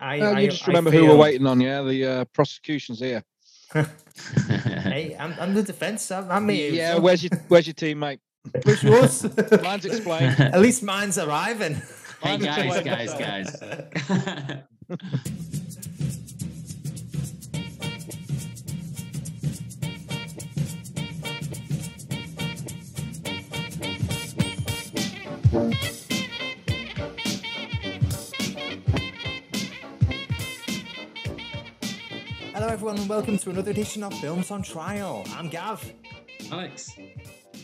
I, Uh, I, you just I remember who we're waiting on, yeah? The uh, prosecution's here. Hey, I'm, I'm the defense. I'm, I'm here. Yeah, so- where's your where's your team, mate? Which was? Mine's explained. At least mine's arriving. hey Mine's guys, explained. guys, guys. Everyone, and welcome to another edition of Films on Trial. I'm Gav, Alex.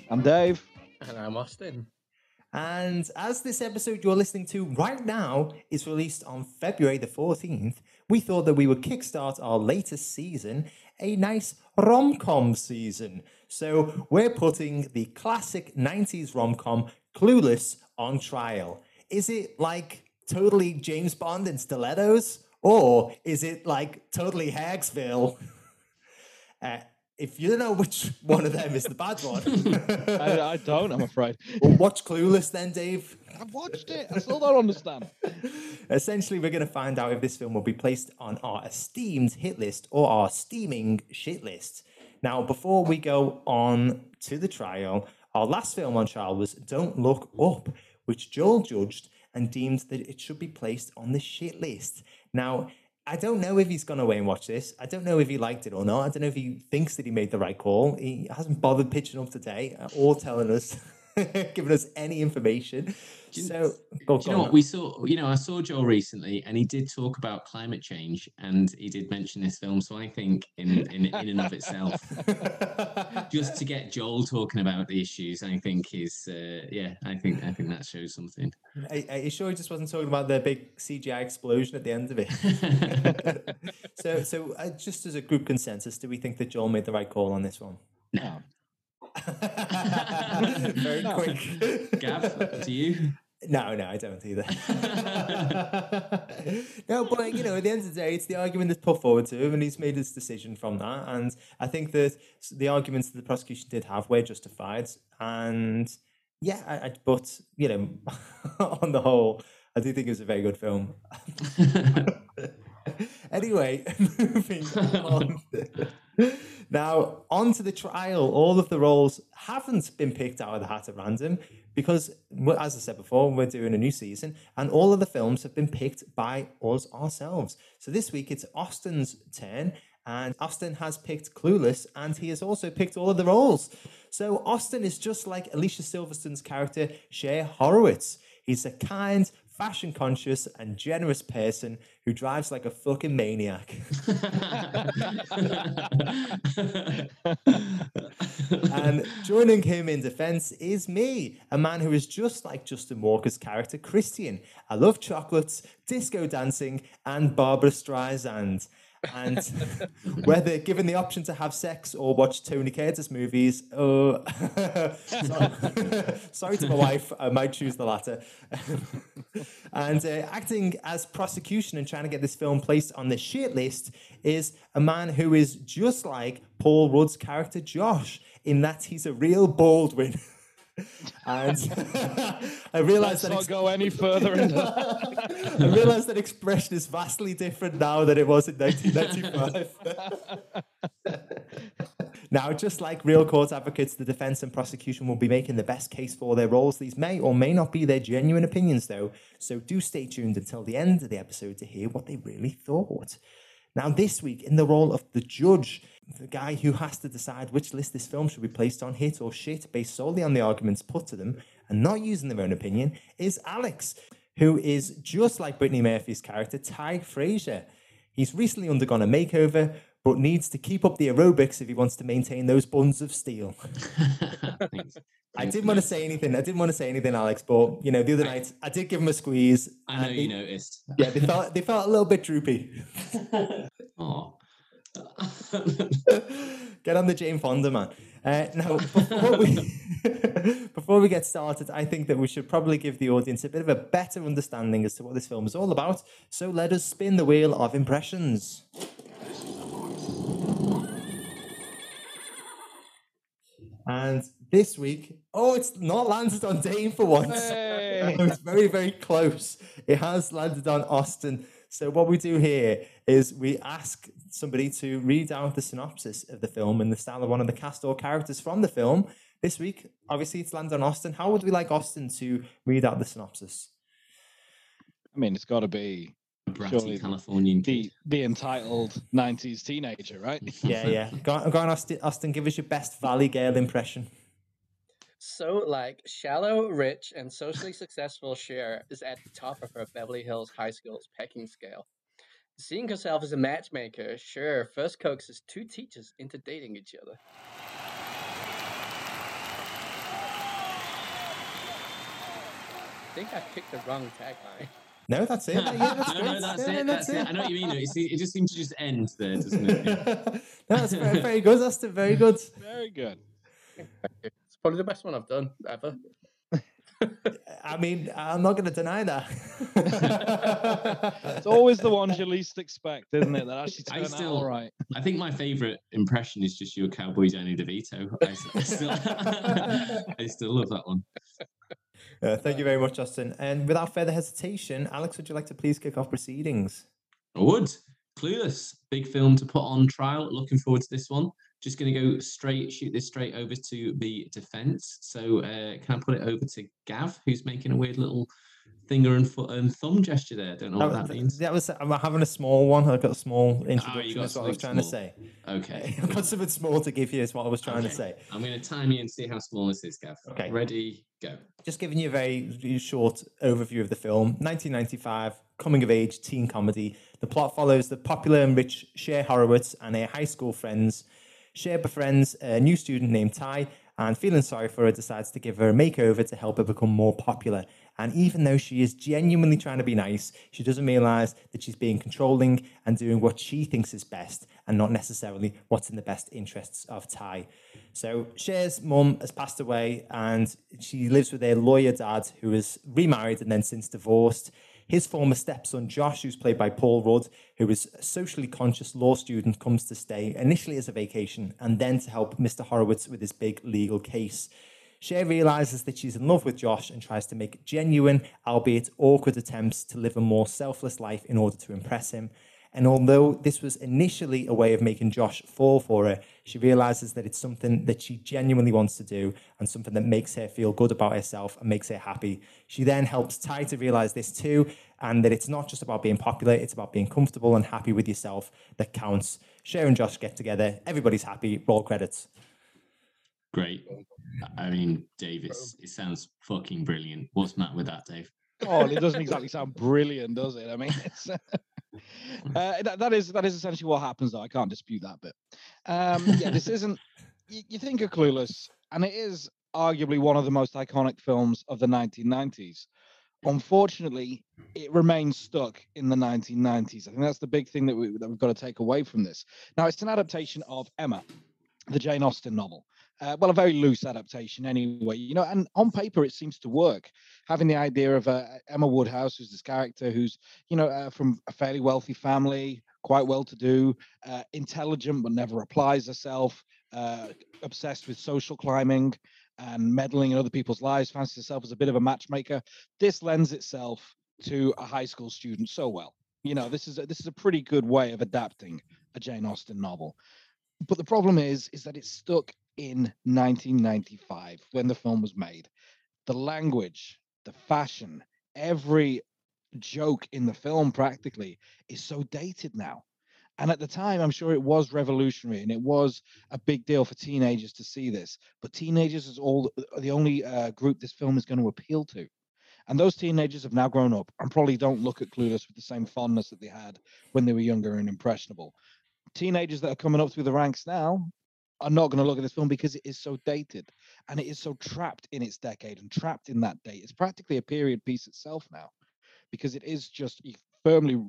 I'm Dave. And I'm Austin. and as this episode you're listening to right now is released on February the 14th, we thought that we would kickstart our latest season, a nice rom com season. So we're putting the classic 90s rom com Clueless on trial. Is it like totally James Bond and stilettos? Or is it like totally Hagsville? Uh, if you don't know which one of them is the bad one, I, I don't, I'm afraid. well, watch Clueless then, Dave. I've watched it. I still don't understand. Essentially, we're going to find out if this film will be placed on our esteemed hit list or our steaming shit list. Now, before we go on to the trial, our last film on trial was Don't Look Up, which Joel judged and deemed that it should be placed on the shit list. Now, I don't know if he's gone away and watched this. I don't know if he liked it or not. I don't know if he thinks that he made the right call. He hasn't bothered pitching up today uh, or telling us, giving us any information. Do you- So, go, Do you know on. what we saw? You know, I saw Joel recently, and he did talk about climate change, and he did mention this film. So I think, in in, in and of itself, just to get Joel talking about the issues, I think is uh, yeah, I think I think that shows something. Are, are you sure he just wasn't talking about the big CGI explosion at the end of it? so, so uh, just as a group consensus, do we think that Joel made the right call on this one? no, Very No. quick. Gav, do you? No, no, I don't either. no, but you know, at the end of the day, it's the argument that's put forward to him, and he's made his decision from that. And I think that the arguments that the prosecution did have were justified. And yeah, I, I, but you know, on the whole, I do think it was a very good film. anyway, moving on. now, on to the trial. All of the roles haven't been picked out of the hat at random because, as I said before, we're doing a new season and all of the films have been picked by us ourselves. So this week it's Austin's turn. And Austin has picked Clueless, and he has also picked all of the roles. So Austin is just like Alicia Silverstone's character, Cher Horowitz. He's a kind, fashion conscious, and generous person who drives like a fucking maniac. and um, joining him in defense is me, a man who is just like Justin Walker's character, Christian. I love chocolates, disco dancing, and Barbra Streisand. And whether given the option to have sex or watch Tony Curtis movies, uh, sorry, sorry to my wife, I might choose the latter. and uh, acting as prosecution and trying to get this film placed on the shit list is a man who is just like Paul Rudd's character Josh, in that he's a real Baldwin. And I realized Let's that not go any further. I realized that expression is vastly different now than it was in 1995. now, just like real court advocates, the defense and prosecution will be making the best case for their roles. These may or may not be their genuine opinions, though, so do stay tuned until the end of the episode to hear what they really thought. Now, this week, in the role of the judge, the guy who has to decide which list this film should be placed on, hit or shit, based solely on the arguments put to them and not using their own opinion, is Alex, who is just like Brittany Murphy's character, Tai Frasier. He's recently undergone a makeover, but needs to keep up the aerobics if he wants to maintain those buns of steel. Thanks. I didn't want to say anything. I didn't want to say anything, Alex, but you know, the other night I did give him a squeeze. I know and you noticed. Yeah, they felt they felt a little bit droopy. Oh. Get on the Jane Fonda, man. Uh, now, before we, before we get started, I think that we should probably give the audience a bit of a better understanding as to what this film is all about. So let us spin the wheel of impressions. And this week, oh, it's not landed on Dane for once. Hey. it's very, very close. It has landed on Austin. So what we do here is we ask somebody to read out the synopsis of the film in the style of one of the cast or characters from the film. This week, obviously, it's landed on Austin. How would we like Austin to read out the synopsis? I mean, it's got to be A bratty Surely Californian the kid. the entitled '90s teenager, right? Yeah, yeah. Go on, go on Austin, Austin, give us your best Valley Girl impression. So, like, shallow, rich, and socially successful Cher is at the top of her Beverly Hills High School's pecking scale. Seeing herself as a matchmaker, Cher first coaxes two teachers into dating each other. I think I picked the wrong tagline. No, that's it. Yeah, that's no, great. no, that's Yeah, it. That's it. I know what you mean. It, it just seems to just end there, doesn't it? Yeah. no, that's very, very good, Austin. Very good. Very good. It's probably the best one I've done ever. I mean, I'm not going to deny that. It's always the ones you least expect, isn't it? That actually I turn out all right. I think my favourite impression is just your cowboy Danny DeVito. I, s- I still, I still love that one. Uh, thank you very much, Justin. And without further hesitation, Alex, would you like to please kick off proceedings? I would. Clueless, big film to put on trial. Looking forward to this one. Just going to go straight, shoot this straight over to the defence. So, uh, can I put it over to Gav, who's making a weird little finger and foot and thumb gesture there? I don't know what that means. That was I'm having a small one. I've got a small ah, introduction. got That's what I was trying to say. Okay. I've got something small to give you. Is what I was trying to say. I'm going to time you and see how small this is, Gav. Okay. Ready, go. Just giving you a very short overview of the film. 1995, coming of age teen comedy. The plot follows the popular and rich Cher Horowitz and her high school friends. Cher befriends a new student named Tai and, feeling sorry for her, decides to give her a makeover to help her become more popular. And even though she is genuinely trying to be nice, she doesn't realize that she's being controlling and doing what she thinks is best and not necessarily what's in the best interests of Tai. So Cher's mum has passed away and she lives with her lawyer dad who is remarried and then since divorced. His former stepson Josh, who's played by Paul Rudd, who is a socially conscious law student, comes to stay initially as a vacation and then to help Mr. Horowitz with his big legal case. Cher realizes that she's in love with Josh and tries to make genuine, albeit awkward attempts to live a more selfless life in order to impress him. And although this was initially a way of making Josh fall for her, she realizes that it's something that she genuinely wants to do and something that makes her feel good about herself and makes her happy. She then helps Tai to realize this too, and that it's not just about being popular, it's about being comfortable and happy with yourself that counts. Cher and Josh get together, everybody's happy, roll credits. Great. I mean, Dave, it's, it sounds fucking brilliant. What's Matt with that, Dave? Oh, it doesn't exactly sound brilliant, does it? I mean, it's, uh, that, that is that is essentially what happens, though. I can't dispute that bit. Um, yeah, this isn't. You, you think of Clueless, and it is arguably one of the most iconic films of the 1990s. Unfortunately, it remains stuck in the 1990s. I think that's the big thing that, we, that we've got to take away from this. Now, it's an adaptation of Emma, the Jane Austen novel. Uh, well, a very loose adaptation, anyway. You know, and on paper it seems to work. Having the idea of uh, Emma Woodhouse, who's this character who's, you know, uh, from a fairly wealthy family, quite well-to-do, uh, intelligent but never applies herself, uh, obsessed with social climbing and meddling in other people's lives, fancies herself as a bit of a matchmaker. This lends itself to a high school student so well. You know, this is a, this is a pretty good way of adapting a Jane Austen novel. But the problem is, is that it's stuck in 1995 when the film was made. The language, the fashion, every joke in the film practically is so dated now. And at the time, I'm sure it was revolutionary and it was a big deal for teenagers to see this. But teenagers is all the only uh, group this film is going to appeal to. And those teenagers have now grown up and probably don't look at Clueless with the same fondness that they had when they were younger and impressionable. Teenagers that are coming up through the ranks now are not going to look at this film because it is so dated and it is so trapped in its decade and trapped in that date. It's practically a period piece itself now because it is just firmly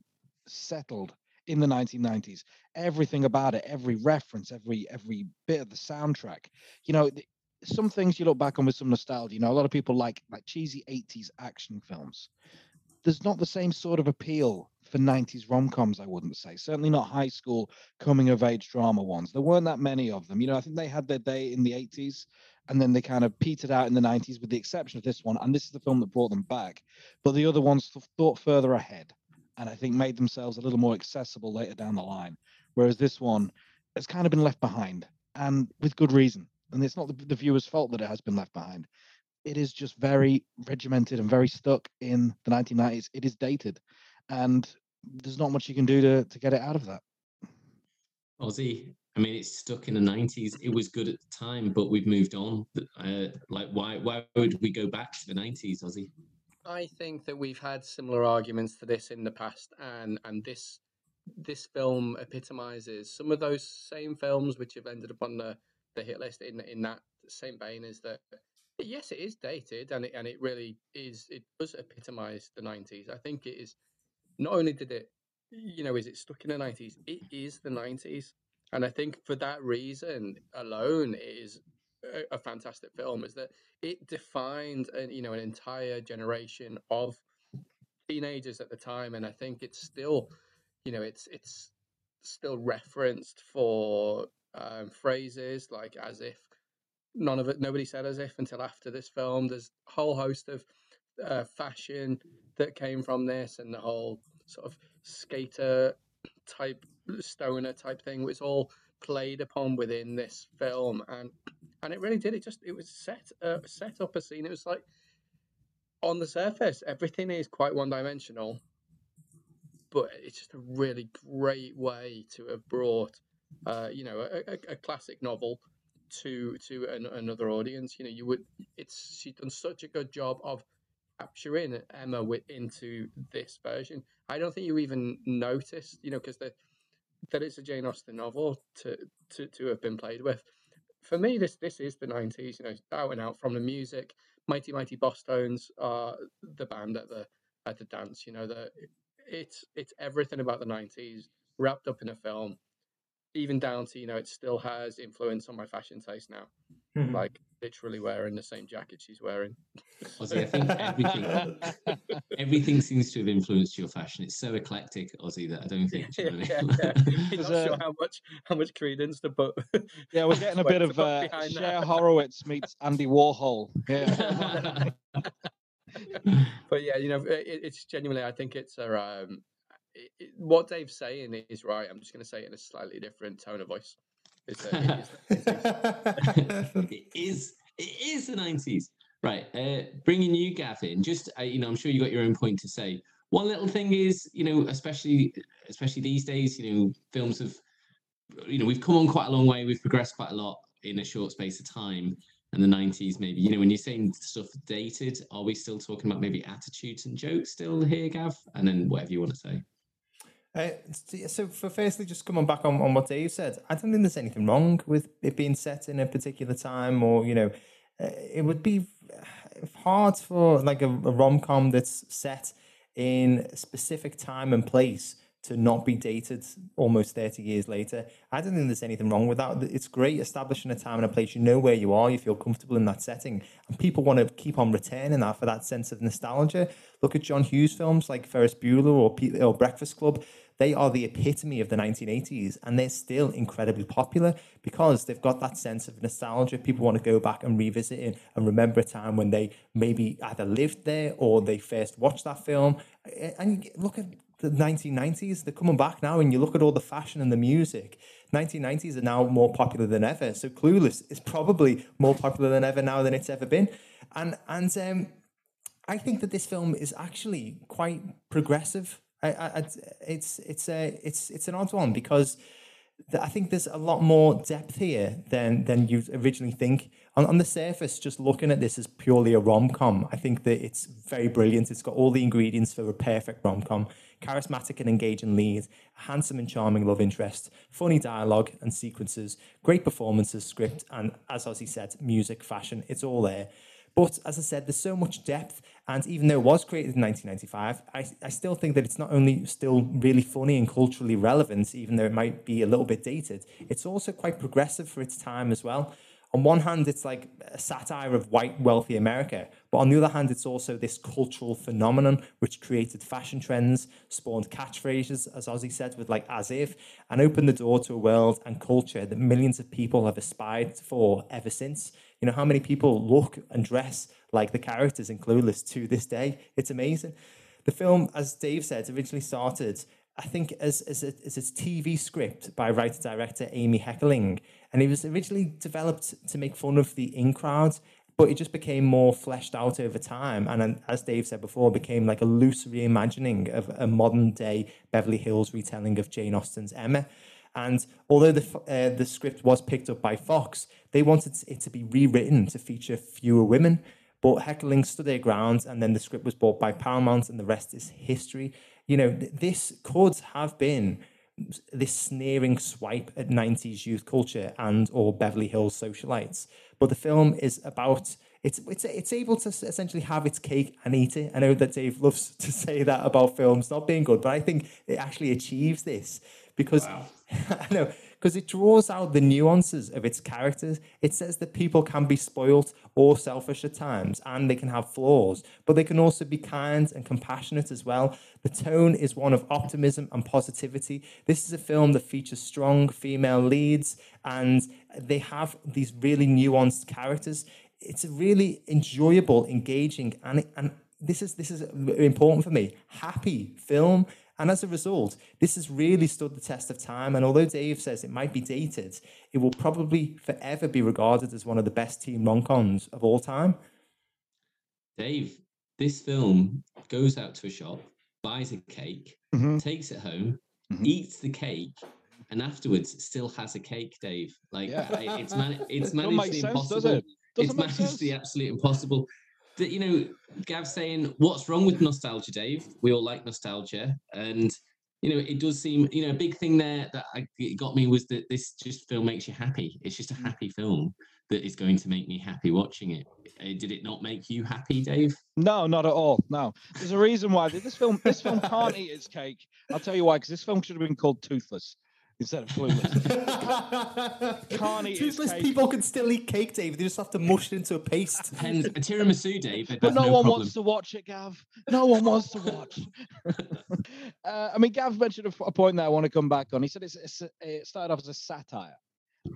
settled in the 1990s. Everything about it, every reference, every every bit of the soundtrack. You know, some things you look back on with some nostalgia. You know, a lot of people like like cheesy 80s action films. There's not the same sort of appeal for 90s rom-coms, I wouldn't say. Certainly not high school coming of age drama ones. There weren't that many of them. You know, I think they had their day in the 80s and then they kind of petered out in the 90s with the exception of this one and this is the film that brought them back. But the other ones thought further ahead and I think made themselves a little more accessible later down the line. Whereas this one has kind of been left behind, and with good reason. And it's not the, the viewer's fault that it has been left behind. It is just very regimented and very stuck in the 1990s. It is dated, and there's not much you can do to to get it out of that. Aussie. I mean, it's stuck in the '90s. It was good at the time, but we've moved on. Uh, like, why? Why would we go back to the '90s, Aussie? I think that we've had similar arguments to this in the past, and and this this film epitomizes some of those same films which have ended up on the, the hit list in in that same vein. Is that yes, it is dated, and it and it really is. It does epitomize the '90s. I think it is. Not only did it, you know, is it stuck in the '90s? It is the '90s. And I think for that reason alone, it is a, a fantastic film. Is that it defined, a, you know, an entire generation of teenagers at the time, and I think it's still, you know, it's it's still referenced for um, phrases like as if none of it nobody said as if until after this film there's a whole host of uh, fashion that came from this and the whole sort of skater type stoner type thing was all played upon within this film, and and it really did. It just it was set uh, set up a scene. It was like on the surface, everything is quite one dimensional, but it's just a really great way to have brought, uh, you know, a, a, a, classic novel to to an, another audience. You know, you would it's she's done such a good job of capturing Emma with, into this version. I don't think you even noticed, you know, because the that it's a Jane Austen novel to, to, to have been played with. For me, this this is the nineties, you know, out and out from the music. Mighty Mighty Bosstones are the band at the at the dance, you know, the it's it's everything about the nineties wrapped up in a film, even down to, you know, it still has influence on my fashion taste now. Mm-hmm. Like literally wearing the same jacket she's wearing. Ozzy, I think everything everything seems to have influenced your fashion. It's so eclectic, Ozzy, that I don't think. Yeah, yeah, yeah. Not uh, sure how much how much credence to put. Yeah, we're getting a bit of uh, Cher Horowitz meets Andy Warhol. Yeah. but yeah, you know, it, it's genuinely. I think it's a. Um, it, it, what Dave's saying is right. I'm just going to say it in a slightly different tone of voice. It's a, it is it is the nineties, right? Uh, bringing you, Gavin. Just uh, you know, I'm sure you got your own point to say. One little thing is, you know, especially especially these days, you know, films have, you know, we've come on quite a long way. We've progressed quite a lot in a short space of time. And the 90s, maybe, you know, when you're saying stuff dated, are we still talking about maybe attitudes and jokes still here, Gav? And then whatever you want to say. Uh, so, for firstly, just coming back on, on what Dave said, I don't think there's anything wrong with it being set in a particular time, or you know, uh, it would be hard for like a, a rom com that's set in a specific time and place to not be dated almost 30 years later. I don't think there's anything wrong with that. It's great establishing a time and a place. You know where you are, you feel comfortable in that setting, and people want to keep on returning that for that sense of nostalgia. Look at John Hughes films like Ferris Bueller or, or Breakfast Club. They are the epitome of the 1980s, and they're still incredibly popular because they've got that sense of nostalgia. People want to go back and revisit it and remember a time when they maybe either lived there or they first watched that film. And look at the 1990s, they're coming back now, and you look at all the fashion and the music. 1990s are now more popular than ever. So Clueless is probably more popular than ever now than it's ever been. And and um, I think that this film is actually quite progressive. I, I, it's it's a it's it's an odd one because I think there's a lot more depth here than than you originally think. On, on the surface, just looking at this as purely a rom com, I think that it's very brilliant. It's got all the ingredients for a perfect rom com charismatic and engaging lead, a handsome and charming love interest, funny dialogue and sequences, great performances, script, and as Ozzy said, music, fashion, it's all there. But as I said, there's so much depth, and even though it was created in 1995, I, I still think that it's not only still really funny and culturally relevant, even though it might be a little bit dated, it's also quite progressive for its time as well on one hand, it's like a satire of white, wealthy America. But on the other hand, it's also this cultural phenomenon which created fashion trends, spawned catchphrases, as Ozzy said, with like as if, and opened the door to a world and culture that millions of people have aspired for ever since. You know, how many people look and dress like the characters in Clueless to this day? It's amazing. The film, as Dave said, originally started, I think, as, as, a, as a TV script by writer director Amy Heckerling. And it was originally developed to make fun of the in crowd, but it just became more fleshed out over time. And as Dave said before, became like a loose reimagining of a modern day Beverly Hills retelling of Jane Austen's Emma. And although the uh, the script was picked up by Fox, they wanted it to be rewritten to feature fewer women. But Heckerling stood their ground, and then the script was bought by Paramount, and the rest is history. You know, th- this could have been this sneering swipe at 90s youth culture and or Beverly Hills socialites. But the film is about it's it's it's able to essentially have its cake and eat it. I know that Dave loves to say that about films not being good, but I think it actually achieves this because wow. I know because it draws out the nuances of its characters. It says that people can be spoilt or selfish at times and they can have flaws, but they can also be kind and compassionate as well. The tone is one of optimism and positivity. This is a film that features strong female leads and they have these really nuanced characters. It's a really enjoyable, engaging, and, and this is this is important for me. Happy film and as a result, this has really stood the test of time. And although Dave says it might be dated, it will probably forever be regarded as one of the best team rom coms of all time. Dave, this film goes out to a shop, buys a cake, mm-hmm. takes it home, mm-hmm. eats the cake, and afterwards still has a cake, Dave. Like yeah. it's man- it's managed the sense, impossible. It? It's managed sense. the absolute impossible that you know, Gav saying, "What's wrong with nostalgia, Dave? We all like nostalgia," and you know, it does seem you know a big thing there that I, it got me was that this just film makes you happy. It's just a mm. happy film that is going to make me happy watching it. Uh, did it not make you happy, Dave? No, not at all. No, there's a reason why this film this film can't eat its cake. I'll tell you why. Because this film should have been called Toothless instead of clueless. Can't Toothless people can still eat cake, Dave. They just have to mush it into a paste. And a tiramisu, Dave. But no, no one problem. wants to watch it, Gav. No one wants to watch. uh, I mean, Gav mentioned a, a, point that I want to come back on. He said it's, it's, it started off as a satire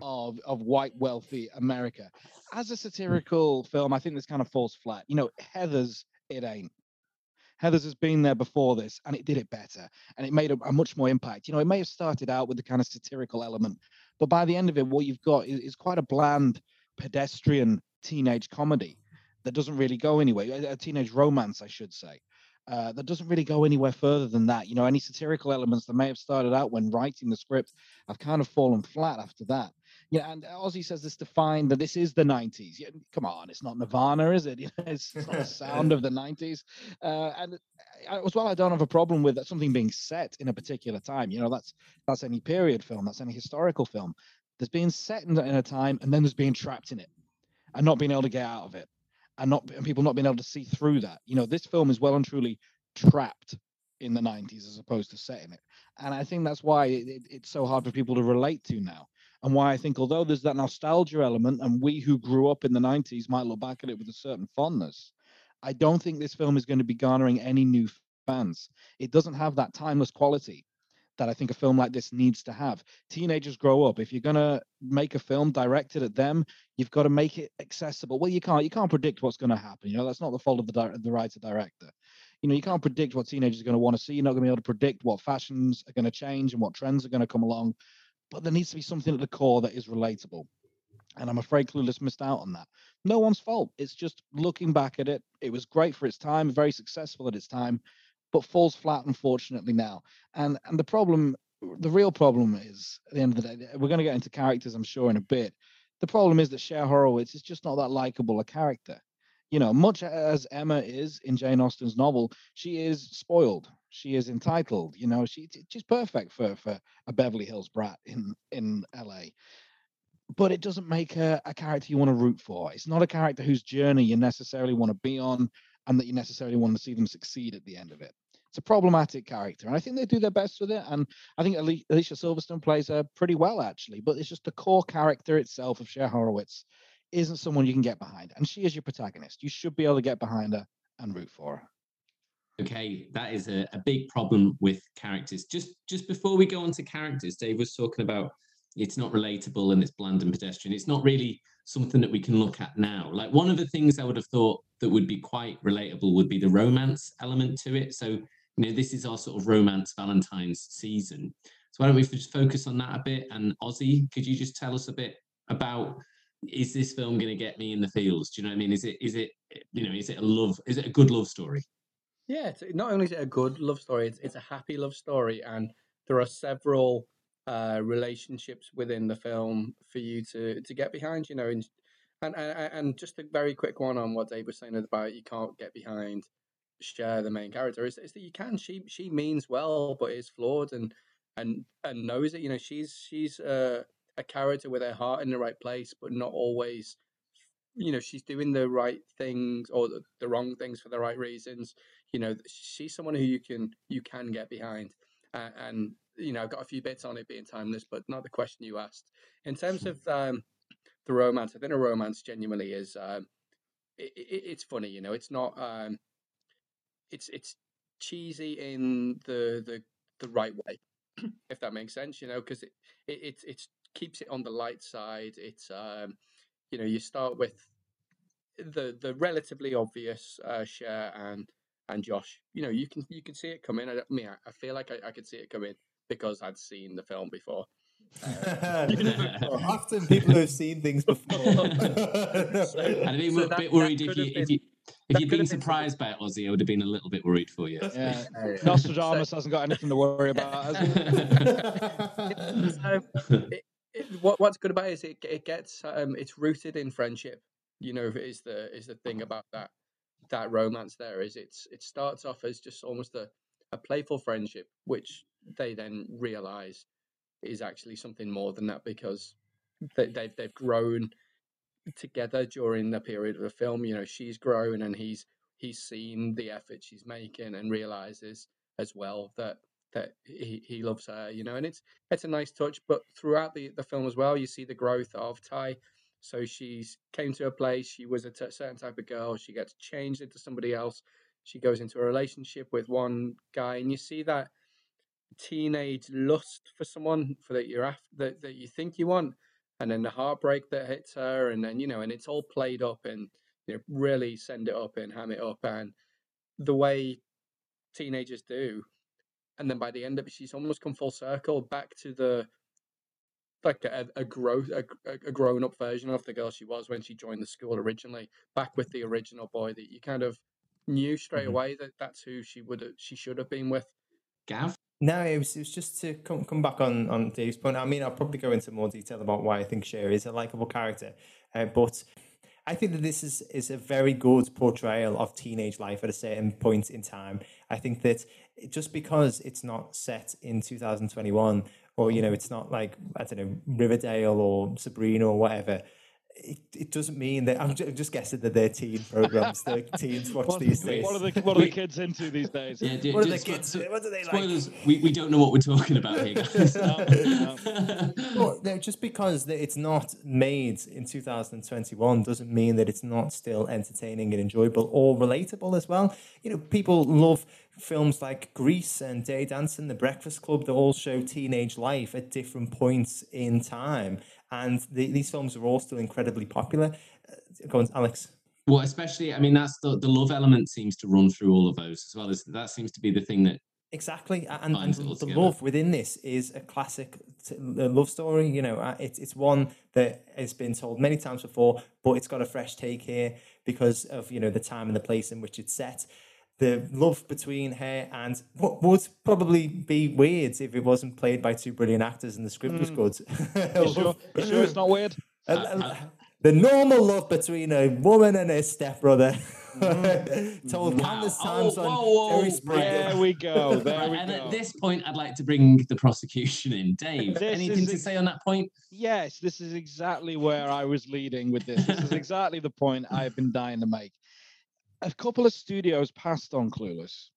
of of white wealthy America. As a satirical film, I think this kind of falls flat. You know, Heathers it ain't. Heathers has been there before this and it did it better and it made a, a, much more impact. You know, it may have started out with the kind of satirical element, but by the end of it, what you've got is, is quite a bland, pedestrian teenage comedy that doesn't really go anywhere. A, a teenage romance, I should say. Uh, that doesn't really go anywhere further than that. You know, any satirical elements that may have started out when writing the script have kind of fallen flat after that. Yeah, and Ozzy says this to find that this is the 90s. Yeah, come on, it's not Nirvana, is it? it's, it's not the sound of the 90s. Uh, and as well, I don't have a problem with something being set in a particular time. You know, that's that's any period film, that's any historical film. There's being set in, in a time, and then there's being trapped in it, and not being able to get out of it, and not and people not being able to see through that. You know, this film is well and truly trapped in the 90s as opposed to setting it. And I think that's why it, it's so hard for people to relate to now and why I think although there's that nostalgia element, and we who grew up in the 90s might look back at it with a certain fondness, I don't think this film is going to be garnering any new fans. It doesn't have that timeless quality that I think a film like this needs to have. Teenagers grow up. If you're going to make a film directed at them, you've got to make it accessible. Well, you can't. You can't predict what's going to happen. You know, that's not the fault of the the writer director. You know, you can't predict what teenagers are going to want to see. You're not going to be able to predict what fashions are going to change and what trends are going to come along but there needs to be something at the core that is relatable. And I'm afraid Clueless missed out on that. No one's fault. It's just looking back at it, it was great for its time, very successful at its time, but falls flat, unfortunately, now. And and the problem, the real problem is at the end of the day, we're going to get into characters, I'm sure, in a bit. The problem is that Cher Horowitz is just not that likable a character. You know, much as Emma is in Jane Austen's novel, she is spoiled she is entitled. You know, she she's perfect for for a Beverly Hills brat in in LA. But it doesn't make her a character you want to root for. It's not a character whose journey you necessarily want to be on, and that you necessarily want to see them succeed at the end of it. It's a problematic character, and I think they do their best with it. And I think Alicia Silverstone plays her pretty well, actually. But it's just the core character itself of Cher Horowitz isn't someone you can get behind, and she is your protagonist. You should be able to get behind her and root for her. Okay, that is a, a big problem with characters. Just just before we go on to characters, Dave was talking about it's not relatable and it's bland and pedestrian. It's not really something that we can look at now. Like one of the things I would have thought that would be quite relatable would be the romance element to it. So, you know, this is our sort of romance Valentine's season. So why don't we just focus on that a bit? And Ozzy, could you just tell us a bit about is this film going to get me in the fields? Do you know what I mean? Is it is it you know is it a love is it a good love story? Yeah, it's, not only is it a good love story, it's it's a happy love story, and there are several uh, relationships within the film for you to to get behind. You know, and and and just a very quick one on what Dave was saying about you can't get behind Cher the main character is, is that you can she she means well but is flawed and and and knows it you know she's she's uh, a character with her heart in the right place but not always you know she's doing the right things or the, the wrong things for the right reasons you know she's someone who you can you can get behind uh, and you know, I've got a few bits on it being timeless, but not the question you asked. In terms hmm. of um, the romance, I think a romance genuinely is um, it, it, it's funny. You know, it's not um, it's it's cheesy in the the the right way, if that makes sense. You know, because it, it it it keeps it on the light side. It's um, you know, you start with the the relatively obvious uh, Cher and and Josh. You know, you can you can see it coming. I, I mean, I, I feel like I, I could see it coming because I'd seen the film before. Uh, often people who've seen things before. so, I'd be a bit worried if you, if you if you'd been surprised been... by it, Ozzy, I would have been a little bit worried for you. Yeah, Nostradamus so... hasn't got anything to worry about. so, it, it, what, what's good about it is it, it gets um, it's rooted in friendship. You know, is the is the thing about that that romance. There is it's it starts off as just almost a a playful friendship, which they then realize is actually something more than that because they, they've they've grown together during the period of the film. You know, she's grown and he's he's seen the effort she's making and realizes as well that that he, he loves her. You know, and it's it's a nice touch. But throughout the the film as well, you see the growth of Tai. So she's came to a place. She was a t- certain type of girl. She gets changed into somebody else. She goes into a relationship with one guy, and you see that teenage lust for someone for that you're after that, that you think you want and then the heartbreak that hits her and then you know and it's all played up and you know really send it up and ham it up and the way teenagers do and then by the end of it she's almost come full circle back to the like a, a growth a, a grown up version of the girl she was when she joined the school originally back with the original boy that you kind of knew straight mm-hmm. away that that's who she would she should have been with gav no, it was, it was just to come, come back on, on Dave's point. I mean, I'll probably go into more detail about why I think Cher is a likable character. Uh, but I think that this is, is a very good portrayal of teenage life at a certain point in time. I think that just because it's not set in 2021 or, you know, it's not like, I don't know, Riverdale or Sabrina or whatever, it, it doesn't mean that I'm just guessing that they're teen programs. The teens watch what, these days. What are the what are the kids into these days? Yeah, do, what are the kids? So, what do they spoilers, like? We, we don't know what we're talking about here, guys. no, no. well, no, just because it's not made in 2021 doesn't mean that it's not still entertaining and enjoyable or relatable as well. You know, people love films like Grease and Dirty Dancing, The Breakfast Club. They all show teenage life at different points in time and the, these films are all still incredibly popular. Uh, go on, Alex. Well, especially, I mean, that's the, the love element seems to run through all of those as well. As that seems to be the thing that exactly, and, and the love within this is a classic t- love story. You know, uh, it's it's one that has been told many times before, but it's got a fresh take here because of you know the time and the place in which it's set the love between her and what would probably be weird if it wasn't played by two brilliant actors and the script mm. was good. you sure? You sure it's not weird? the normal love between a woman and her stepbrother. Mm. Told wow. countless times oh, on Jerry Springer. There we go. There we and go. at this point, I'd like to bring the prosecution in. Dave, anything to say on that point? Yes, this is exactly where I was leading with this. This is exactly the point I've been dying to make a couple of studios passed on Clueless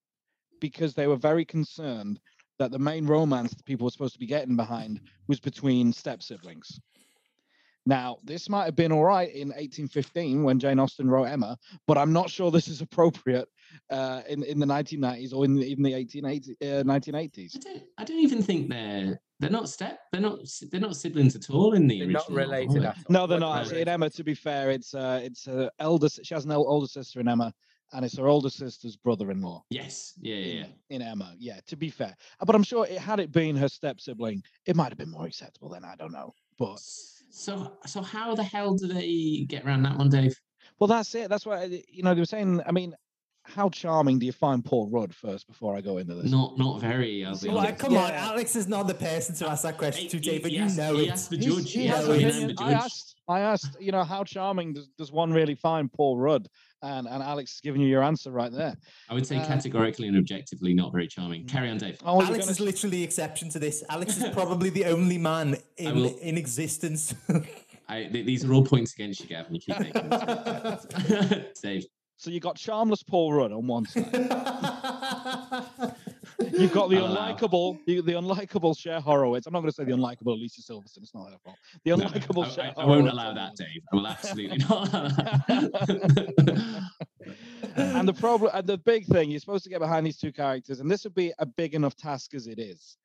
because they were very concerned that the main romance that people were supposed to be getting behind was between step siblings. Now, this might have been all right in 1815 when Jane Austen wrote Emma, but I'm not sure this is appropriate uh, in in the 1990s or in the, even the 1880, uh, 1980s. I don't. I don't even think they're they're not step. They're not. They're not siblings at all in the They're original. not related are at all. No, they're not Not actually. In. Emma, to be fair, it's uh, it's her elder. She has an older sister in Emma, and it's her older sister's brother-in-law. Yes. Yeah. Yeah. yeah. in, in Emma. Yeah, to be fair, Uh, but I'm sure it had it been her step sibling, it might have been more acceptable. Then I don't know, but So so how the hell do they get around that one, Dave? well, that's it. That's why you know they were saying. I mean, how charming do you find Paul Rudd first before I go into this? Not not very. I'll be See, Well, honest. come on, Alex is not the person to ask that question to, he- David. You know he it. asked the He's- judge. he He has asked no, me opinion. I judge. asked, I asked, you know, how charming does, does one really find Paul Rudd? And and Alex is giving you your answer right there. I would say Um, categorically and objectively not very charming. Carry on, Dave. Oh, Alex gonna- is literally the exception to this. Alex is probably the only man in will- in existence. I, th- these are all points against you, Gavin. You keep making. Dave. So you got charmless Paul Rudd on one side. You've got the ah. unlikable, the, the unlikable Cher Horowitz. I'm not going to say the unlikable Alicia Silverstone. It's not her fault. The unlikable I, Cher I- I won't allow that, Dave. I will absolutely not and the problem and the big thing you're supposed to get behind these two characters and this would be a big enough task as it is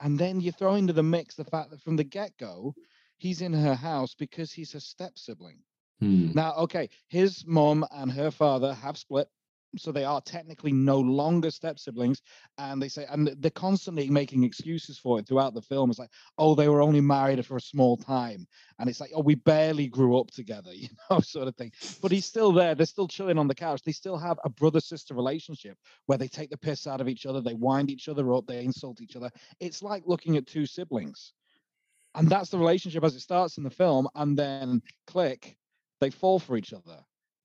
and then you throw into the mix the fact that from the get-go he's in her house because he's her step sibling Hmm. now okay his mom and her father have split so they are technically no longer step siblings and they say and they're constantly making excuses for it throughout the film. It's like oh they were only married for a small time and it's like oh we barely grew up together you know sort of thing. But he's still there they're still chilling on the couch. They still have a brother sister relationship where they take the piss out of each other they wind each other up they insult each other. It's like looking at two siblings. And that's the relationship as it starts in the film and then click they fall for each other.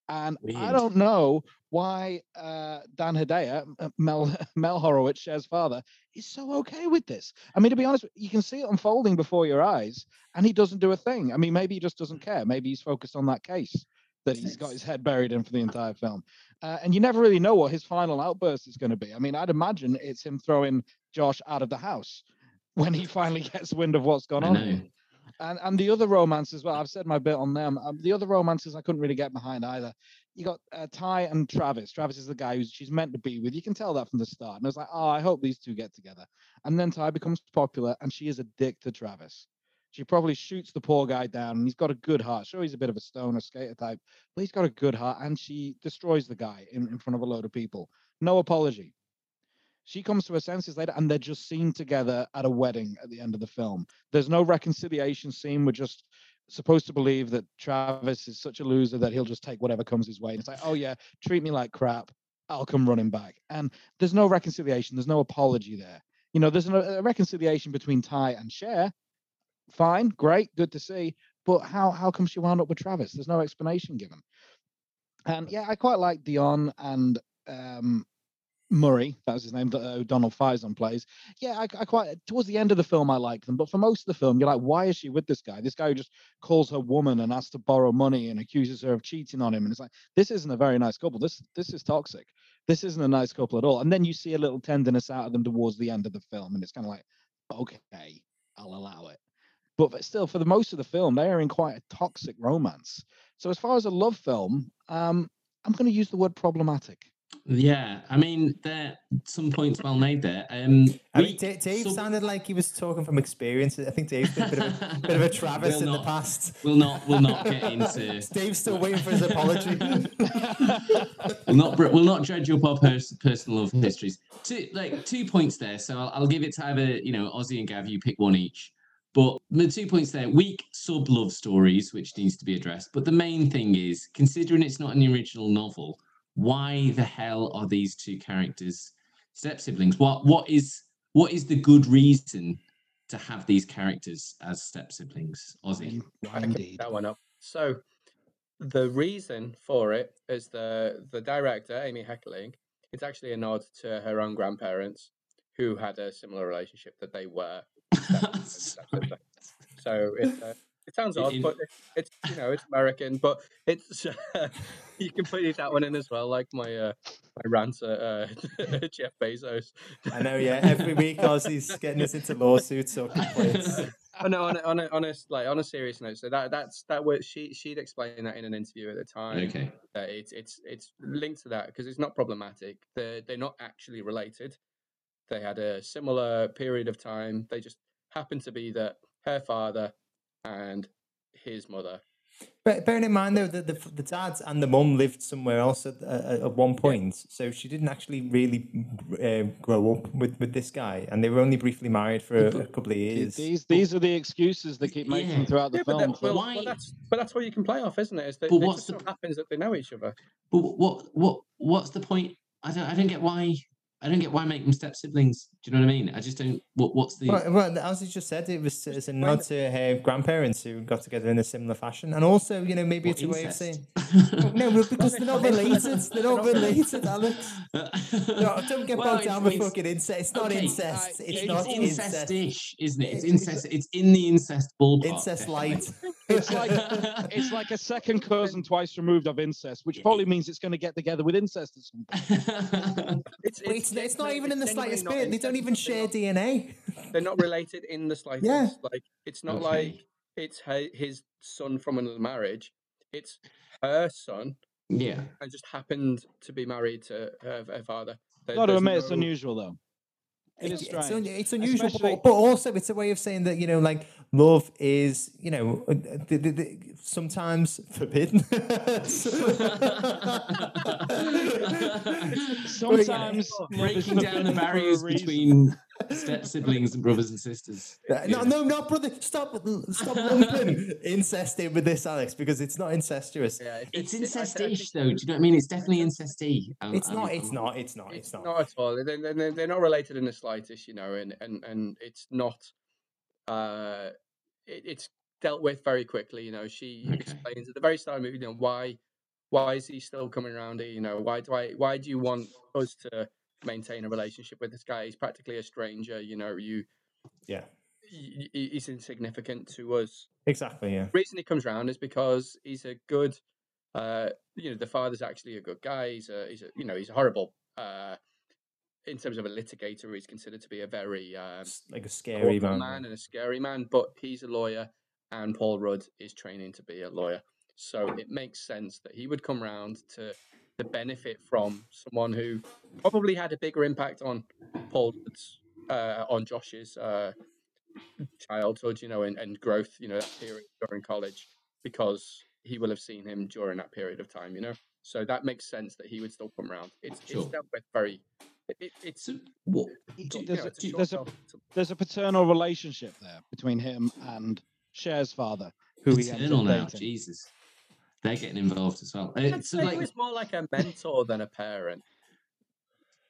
And i don't know why uh, dan hedaya mel mel horowitz cher's father is so okay with this. I mean to be honest you can see it unfolding before your eyes and he doesn't do a thing. I mean maybe he just doesn't care. Maybe he's focused on that case that he's got his head buried in for the entire film. Uh, and you never really know what his final outburst is going to be. I mean i'd imagine it's him throwing josh out of the house when he finally gets wind of what's gone on. And and the other romance as well. I've said my bit on them. Um, the other romances I couldn't really get behind either. You got uh, Tai and Travis. Travis is the guy who's she's meant to be with. You can tell that from the start. And I was like, oh, I hope these two get together. And then Tai becomes popular, and she is a dick to Travis. She probably shoots the poor guy down, and he's got a good heart. Sure, he's a bit of a stoner skater type, but he's got a good heart, and she destroys the guy in, in front of a load of people. No apology. She comes to her senses later, and they're just seen together at a wedding at the end of the film. There's no reconciliation scene. We're just supposed to believe that Travis is such a loser that he'll just take whatever comes his way. And it's like, oh yeah, treat me like crap. I'll come running back. And there's no reconciliation. There's no apology there. You know, there's a reconciliation between Tai and Cher. Fine, great, good to see. But how how come she wound up with Travis? There's no explanation given. And yeah, I quite like Dion and um, Murray, that was his name, that uh, Donald Faison plays. Yeah, I, I quite towards the end of the film I like them, but for most of the film, you're like, why is she with this guy? This guy who just calls her woman and asks to borrow money and accuses her of cheating on him, and it's like, this isn't a very nice couple. This this is toxic. This isn't a nice couple at all. And then you see a little tenderness out of them towards the end of the film, and it's kind of like, okay, I'll allow it. But still, for the most of the film, they are in quite a toxic romance. So as far as a love film, um, I'm going to use the word problematic. Yeah, I mean, there some points well made there. Um, I we- mean, Da- Dave sounded like he was talking from experience. I think Dave's been a bit of a, bit of a Travis We'll in the past. We'll not. We'll not get into. Dave's still waiting for his apology. We'll not. We'll not dredge up our pers- personal love histories. Two like two points there. So I'll, I'll give it to either you know Ozzy and Gav. You pick one each. But the two points there: weak sub love stories, which needs to be addressed. But the main thing is, considering it's not an original novel, why the hell are these two characters step siblings? What what is what is the good reason to have these characters as step siblings? Ozzy. I can pick indeed. that one up. So the reason for it is the the director Amy Heckerling. It's actually a nod to her own grandparents, who had a similar relationship that they were. Sorry. So it uh, it sounds odd, in- but it, it's you know it's American, but it's you can put that one in as well, like my uh, my rant at uh, Jeff Bezos. I know, yeah. Every week, Ozzy's getting us into lawsuits or complaints. oh, no, on a, on a, on a like on a serious note, so that that's that was she she'd explained that in an interview at the time. Okay. That it's it's it's linked to that because it's not problematic. They're they're not actually related. They had a similar period of time. They just happened to be that her father and his mother. But bearing in mind though that the the dad and the mum lived somewhere else at, at, at one point, so she didn't actually really uh, grow up with, with this guy, and they were only briefly married for a, a couple of years. These these are the excuses they keep making Yeah. throughout the Yeah, but, film. that, well, Why- well, that's but that's what you can play off, isn't it? Is that But it what's just the so happens that they know each other. But what what what's the point? I don't I don't get why I don't get why make them step siblings. Do you know what I mean? I just don't. What what's the Well, well, as you just said, it was it's a nod to her grandparents who got together in a similar fashion, and also, you know, maybe what, it's a way of saying no, because they're not related. They're not related, Alex. No, don't get Well, bogged it's- down with fucking incest. It's not okay, incest. uh, It's it's not incest. incest-ish, isn't it? It's It's- incest. It's in the incest ballpark. Incest light. It's like it's like a second cousin twice removed of incest, which probably means it's going to get together with incest at some point. It's it's, it's not even in the slightest bit. They don't even share they're DNA. They're not related in the slightest. Yeah. Like it's not Okay. like it's her, his son from another marriage. It's her son yeah. and just happened to be married to her, her father. There- Got to there's admit, it's unusual though. It is It's, it's, strange. un- it's unusual, Especially- but, but also it's a way of saying that you know, like love is, you know, uh, uh, the, the, the, sometimes forbidden. Sometimes breaking down the forbidden for a barriers between step siblings and brothers and sisters. No, no, no, brother! Stop, stop lumping incest in with this, Alex, because it's not incestuous. Yeah, it- It's it- I- I think incest-ish, though. Do you know what I mean? It's definitely incesty. Um, It's um, not. It's um, not. It's not. It's It's not. not at all. They're, they're, they're not related in the slightest, you know, and and and it's not. Uh, it, it's dealt with very quickly. You know, she Okay. explains at the very start of the movie, you know, why why is he still coming around here? You know, why do I why do you want us to maintain a relationship with this guy? He's practically a stranger. You know, you Yeah, he, he- he's insignificant to us. exactly. Yeah. reason he comes around is because he's a good uh you know the father's actually a good guy he's a he's a you know he's a horrible uh in terms of a litigator he's considered to be a very um like a scary man. man and a scary man but he's a lawyer and paul rudd is training to be a lawyer so it makes sense that he would come round to to benefit from someone who probably had a bigger impact on paul rudd's uh on josh's uh childhood, you know, and, and growth, you know, that period during college, because he will have seen him during that period of time, you know. So that makes sense that he would still come around. It's Sure. it's dealt with very. It, it, it's So, what? do- there's a- it's a there's a- film. It's a- There's a paternal relationship there between him and Cher's father, who he ends up now. Jesus. They're getting involved as well. I'd so, like, he was more like a mentor than a parent.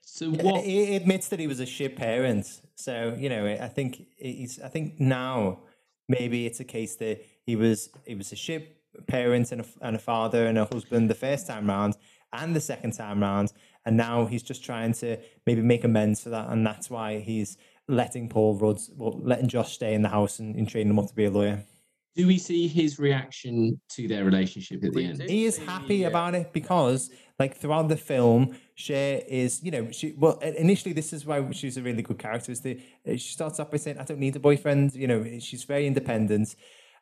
so what? He admits that he was a shit parent. So you know, I think he's. I think now maybe it's a case that he was. He was a shit parent and a, and a father and a husband the first time round and the second time round, and now he's just trying to maybe make amends for that, and that's why he's letting Paul Rudd, well, letting Josh stay in the house and, and training him up to be a lawyer. Do we see his reaction to their relationship at the end? he is happy uh, about it because like throughout the film Cher is you know she well initially this is why she's a really good character is that uh, she starts off by saying i don't need a boyfriend you know she's very independent.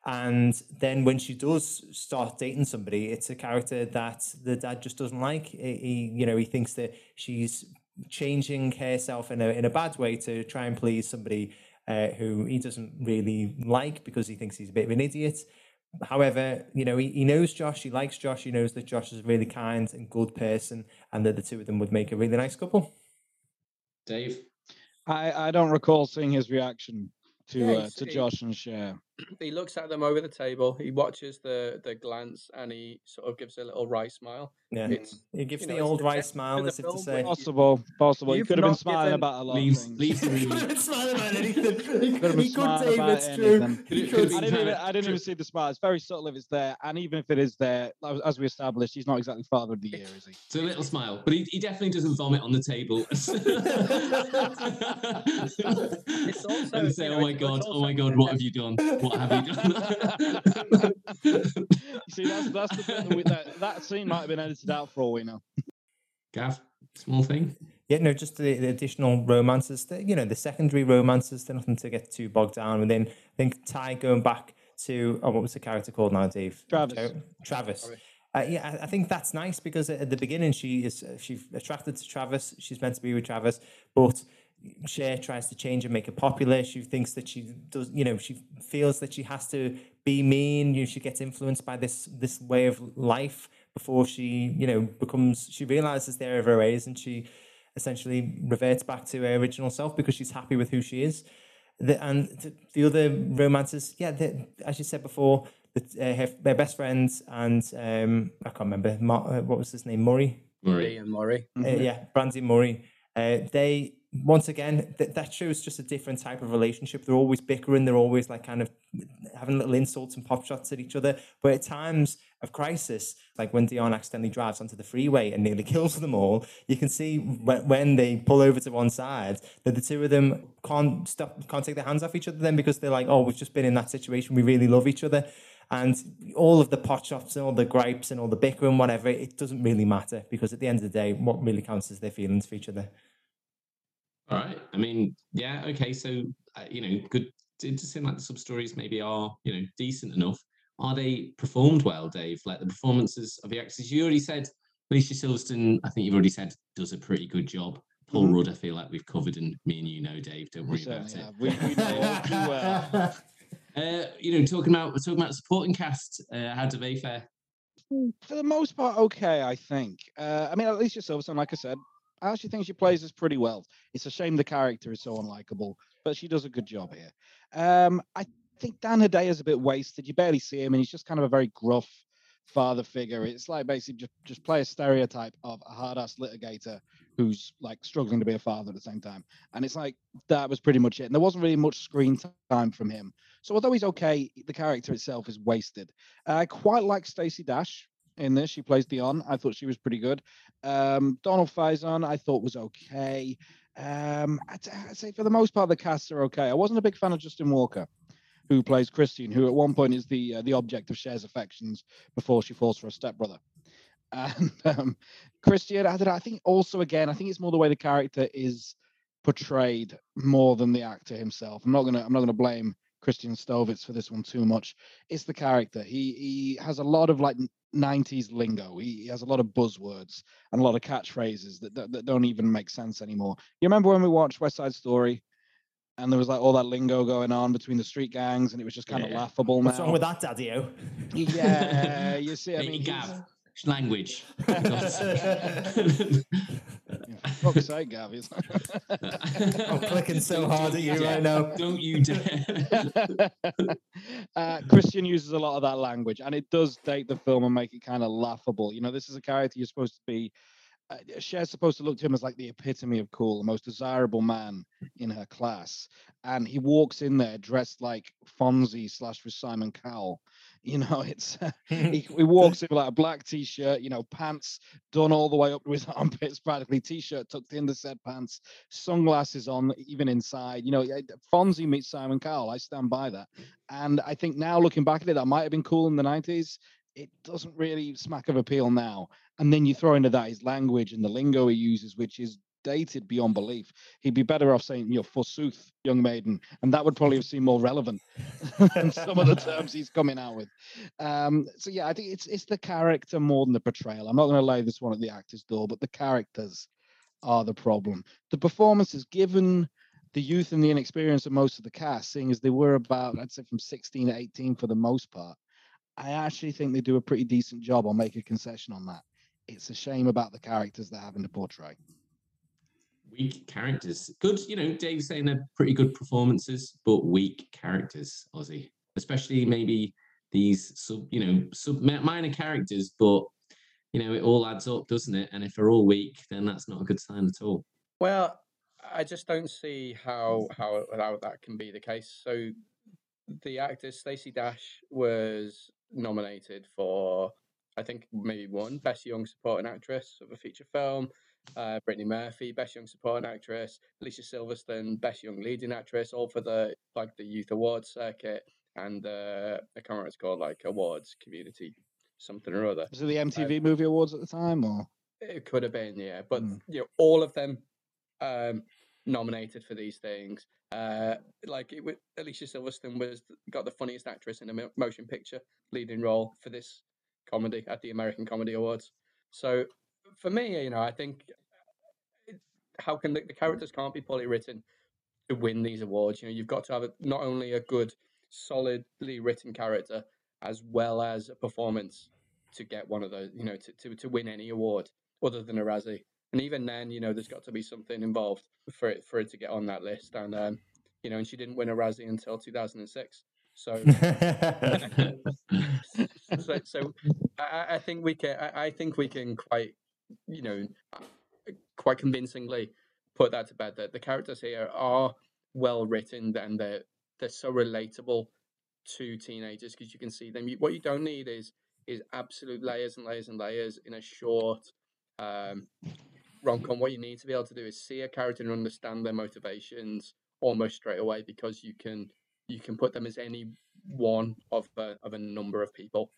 And then when she does start dating somebody it's a character that the dad just doesn't like. He, he you know he thinks that she's changing herself in a in a bad way to try and please somebody uh, who he doesn't really like because he thinks he's a bit of an idiot However, you know, he, he knows Josh, he likes Josh, he knows that Josh is a really kind and good person, and that the two of them would make a really nice couple. Dave? I, I don't recall seeing his reaction to Yeah, uh, to Josh and Cher. He looks at them over the table. He watches the the glance and he sort of gives a little wry smile. Yeah. It's He gives the know, old wry smile as if to say, Possible, possible. He You've could have been smiling given- about a lot Leaves, of things. leaves He room. couldn't smile about anything. He, Could have been he could, smart Dave, about it's true. anything. He Could- could. could I have didn't even I didn't even see the smile. It's very subtle if it's there, and even if it is there, as- as we established, he's not exactly father of the year, is he? So a little smile, but he, he definitely doesn't vomit on the table it's also, and say, you know, "Oh my it's- it's god, oh my god, what have you done? What have you done?" See, that's that's the bit that, we, that that scene might have been edited out for all we know. Gav, small thing. Yeah, no, just the, the additional romances, the, you know, the secondary romances, they're nothing to get too bogged down. And then I think Tai going back to, oh, what was the character called now, Dave? Travis. Joe? Travis. Uh, yeah, I, I think that's nice because at the beginning she is uh, she's attracted to Travis. She's meant to be with Travis, but Cher tries to change and make it popular. She thinks that she does, you know, she feels that she has to be mean. You know, she gets influenced by this this way of life before she, you know, becomes. She realizes the error of her ways, and she essentially reverts back to her original self because she's happy with who she is. The, and the, the other romances, yeah, the, as you said before, the, uh, her, her best friends and um, I can't remember Mar- uh, what was his name, Murray. Murray. and Murray. Uh, yeah, Brandy Murray. Uh, they once again th- that shows just a different type of relationship. They're always bickering. They're always like kind of having little insults and pop shots at each other. But at times of crisis, like when Dionne accidentally drives onto the freeway and nearly kills them all, you can see when, when they pull over to one side that the two of them can't stop, can't take their hands off each other. Then because they're like, oh, we've just been in that situation. We really love each other. And all of the pot shots and all the gripes and all the bickering, whatever, it doesn't really matter because at the end of the day, what really counts is their feelings for each other. All right. I mean, yeah. Okay. So uh, you know, good. It does seem like the sub stories maybe are you know decent enough. Are they performed well, Dave? Like the performances of the actors. You already said Alicia Silverstone. I think you've already said does a pretty good job. Paul Mhm. Rudd, I feel like we've covered, and me and you know, Dave. Don't worry about certainly it. We, we know all too well. Uh, you know, talking about we're talking about supporting cast. Uh, how do they fare? For the most part, okay, I think. Uh, I mean, Alicia Silverstone, like I said, I actually think she plays this pretty well. It's a shame the character is so unlikable, but she does a good job here. Um, I think Dan Hedaya is a bit wasted. You barely see him, and he's just kind of a very gruff father figure. It's like basically just, just play a stereotype of a hard ass litigator who's like struggling to be a father at the same time. And it's like that was pretty much it. And there wasn't really much screen time from him. So although he's okay, the character itself is wasted. I quite like Stacey Dash in this. She plays Dionne. I thought she was pretty good. Um, Donald Faison, I thought was okay. Um, I'd, I'd say for the most part, the casts are okay. I wasn't a big fan of Justin Walker, who plays Christian, who at one point is the uh, the object of Cher's affections before she falls for a stepbrother. And um, Christian, I, know, I think also again, I think it's more the way the character is portrayed more than the actor himself. I'm not gonna I'm not gonna blame Christian Stovitz for this one too much. It's the character. He he has a lot of like 90s lingo. He, he has a lot of buzzwords and a lot of catchphrases that, that that don't even make sense anymore. You remember when we watched West Side Story? And there was like all that lingo going on between the street gangs, and it was just kind of laughable What's now. wrong with that, Daddy-O? Yeah, you see, I mean, he's- Gav, language. For God's sake. yeah, fuck's sake, Gav. I'm clicking so Don't- hard at you dare. right now. Don't you dare. uh, Christian uses a lot of that language, and it does date the film and make it kind of laughable. You know, this is a character you're supposed to be. Uh, Cher's supposed to look to him as like the epitome of cool, the most desirable man in her class, and he walks in there dressed like Fonzie slash with Simon Cowell. You know, it's uh, he, he walks in with like a black t-shirt, you know, pants done all the way up to his armpits, practically t-shirt tucked in the said pants, sunglasses on, even inside. You know, Fonzie meets Simon Cowell. I stand by that. And I think now looking back at it, that might have been cool in the 90s. It doesn't really smack of appeal now. And then you throw into that his language and the lingo he uses, which is dated beyond belief. He'd be better off saying, you know, forsooth, young maiden, and that would probably have seemed more relevant than some of the terms he's coming out with. Um, so yeah, I think it's it's the character more than the portrayal. I'm not going to lay this one at the actor's door, but the characters are the problem. The performances, given the youth and the inexperience of most of the cast, seeing as they were about, I'd say, from 16 to 18 for the most part, I actually think they do a pretty decent job. I'll make a concession on that. It's a shame about the characters they're having to portray. Weak characters. Good, you know, Dave's saying they're pretty good performances, but weak characters, Ozzy. Especially maybe these sub, you know, sub minor characters, but you know, it all adds up, doesn't it? And if they're all weak, then that's not a good sign at all. Well, I just don't see how how how that can be the case. So, the actress Stacey Dash was nominated for, I think, maybe one Best Young Supporting Actress of a feature film. Uh, Brittany Murphy, Best Young Supporting Actress. Alicia Silverstone, Best Young Leading Actress, all for the like the Youth Awards circuit. And uh, I can't remember what it's called, like awards community something or other. Was it the MTV Movie Awards at the time, or It could have been, yeah. But Mm. you know, all of them um, nominated for these things. Uh, like it, Alicia Silverstone was got the funniest actress in a motion picture leading role for this comedy at the American Comedy Awards. So for me, you know, I think how can the, the characters can't be poorly written to win these awards? You know, you've got to have a, not only a good, solidly written character as well as a performance to get one of those. You know, to to, to win any award other than a Razzie. And even then, you know, there's got to be something involved for it for it to get on that list. And um, you know, and she didn't win a Razzie until 2006. So, so, so I, I, think we can. I, I, think we can quite, you know, quite convincingly put that to bed. That the characters here are well written and they're they're so relatable to teenagers because you can see them. What you don't need is is absolute layers and layers and layers in a short um, rom com. What you need to be able to do is see a character and understand their motivations almost straight away because you can you can put them as any one of a, of a number of people.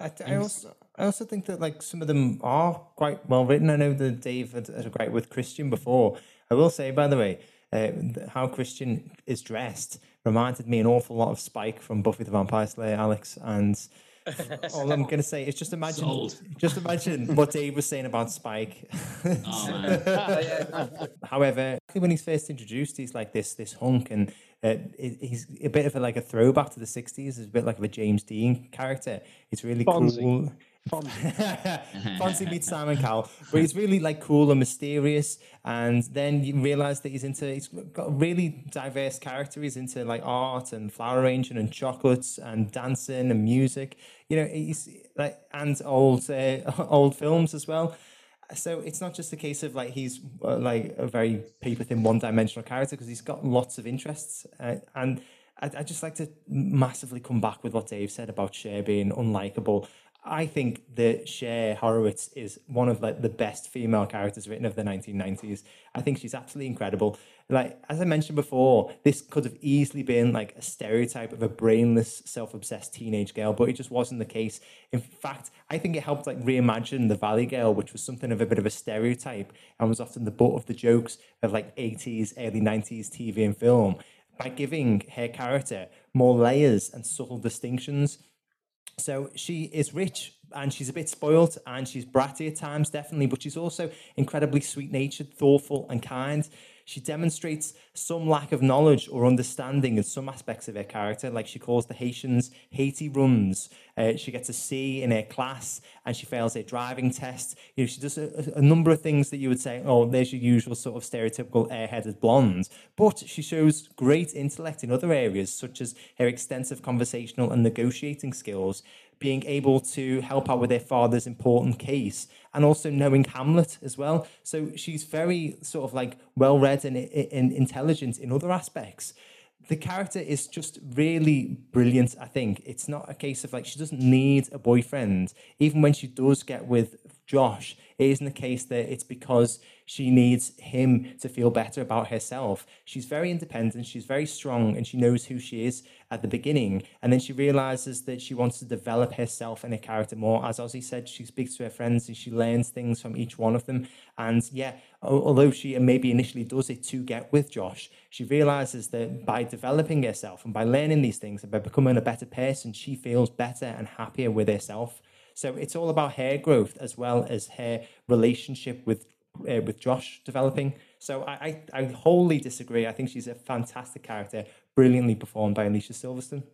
I, I, also I also think that like some of them are quite well written. I know that Dave had, had a great with Christian before. I will say, by the way, uh, how Christian is dressed reminded me an awful lot of Spike from Buffy the Vampire Slayer, Alex, and all I'm going to say is just imagine, Sold. just imagine what Dave was saying about Spike. oh, However, when he's first introduced, he's like this this hunk, and uh, he's a bit of a, like a throwback to the '60s. He's a bit like a James Dean character. It's really Fonzie. cool. Fonzie. Fonzie meets Simon Cowell, but he's really like cool and mysterious. And then you realize that he's into, he's got a really diverse character. He's into like art and flower arranging and chocolates and dancing and music. You know, he's like, and old, uh, old films as well. So it's not just a case of like he's uh, like a very paper thin, one dimensional character because he's got lots of interests. Uh, and I, I just like to massively come back with what Dave said about Cher being unlikable I think that Cher Horowitz is one of like the best female characters written of the 1990s. I think she's absolutely incredible. Like as I mentioned before, this could have easily been like a stereotype of a brainless, self-obsessed teenage girl, but it just wasn't the case. In fact, I think it helped like reimagine the Valley Girl, which was something of a bit of a stereotype and was often the butt of the jokes of like 80s, early 90s TV and film by giving her character more layers and subtle distinctions so she is rich and she's a bit spoilt and she's bratty at times, definitely, but she's also incredibly sweet natured, thoughtful, and kind. She demonstrates some lack of knowledge or understanding in some aspects of her character, like she calls the Haitians Haiti runs. Uh, she gets a C in her class and she fails her driving test. You know, she does a, a number of things that you would say, oh, there's your usual sort of stereotypical airheaded blonde. But she shows great intellect in other areas, such as her extensive conversational and negotiating skills being able to help out with their father's important case and also knowing Hamlet as well. So she's very sort of like well read and, and intelligent in other aspects. The character is just really brilliant, I think. It's not a case of like she doesn't need a boyfriend. Even when she does get with Josh, it isn't the case that it's because she needs him to feel better about herself. She's very independent, she's very strong, and she knows who she is at the beginning. And then she realizes that she wants to develop herself and her character more. As Ozzy said, she speaks to her friends and she learns things from each one of them. And yeah, although she maybe initially does it to get with Josh, she realizes that by developing herself and by learning these things and by becoming a better person, she feels better and happier with herself. So it's all about her growth as well as her relationship with uh, with Josh developing. So I, I, I wholly disagree. I think she's a fantastic character, brilliantly performed by Alicia Silverstone.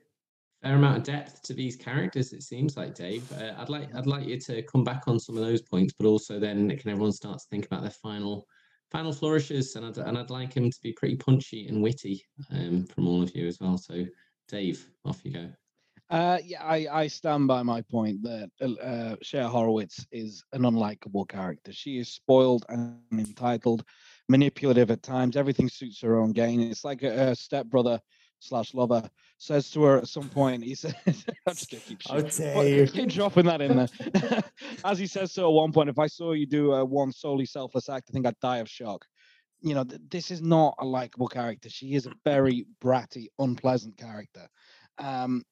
Fair amount of depth to these characters. It seems like Dave. Uh, I'd like I'd like you to come back on some of those points, but also then can everyone start to think about their final final flourishes, and I'd, and I'd like him to be pretty punchy and witty um, from all of you as well. So, Dave, off you go. Uh, yeah, I, I stand by my point that uh, Cher Horowitz is an unlikable character. She is spoiled and entitled, manipulative at times. Everything suits her own gain. It's like a, a stepbrother slash lover says to her at some point. He says, "I'm just gonna keep, shit, keep dropping that in there." As he says so at one point, "If I saw you do a one solely selfless act, I think I'd die of shock." You know, th- this is not a likable character. She is a very bratty, unpleasant character. Um,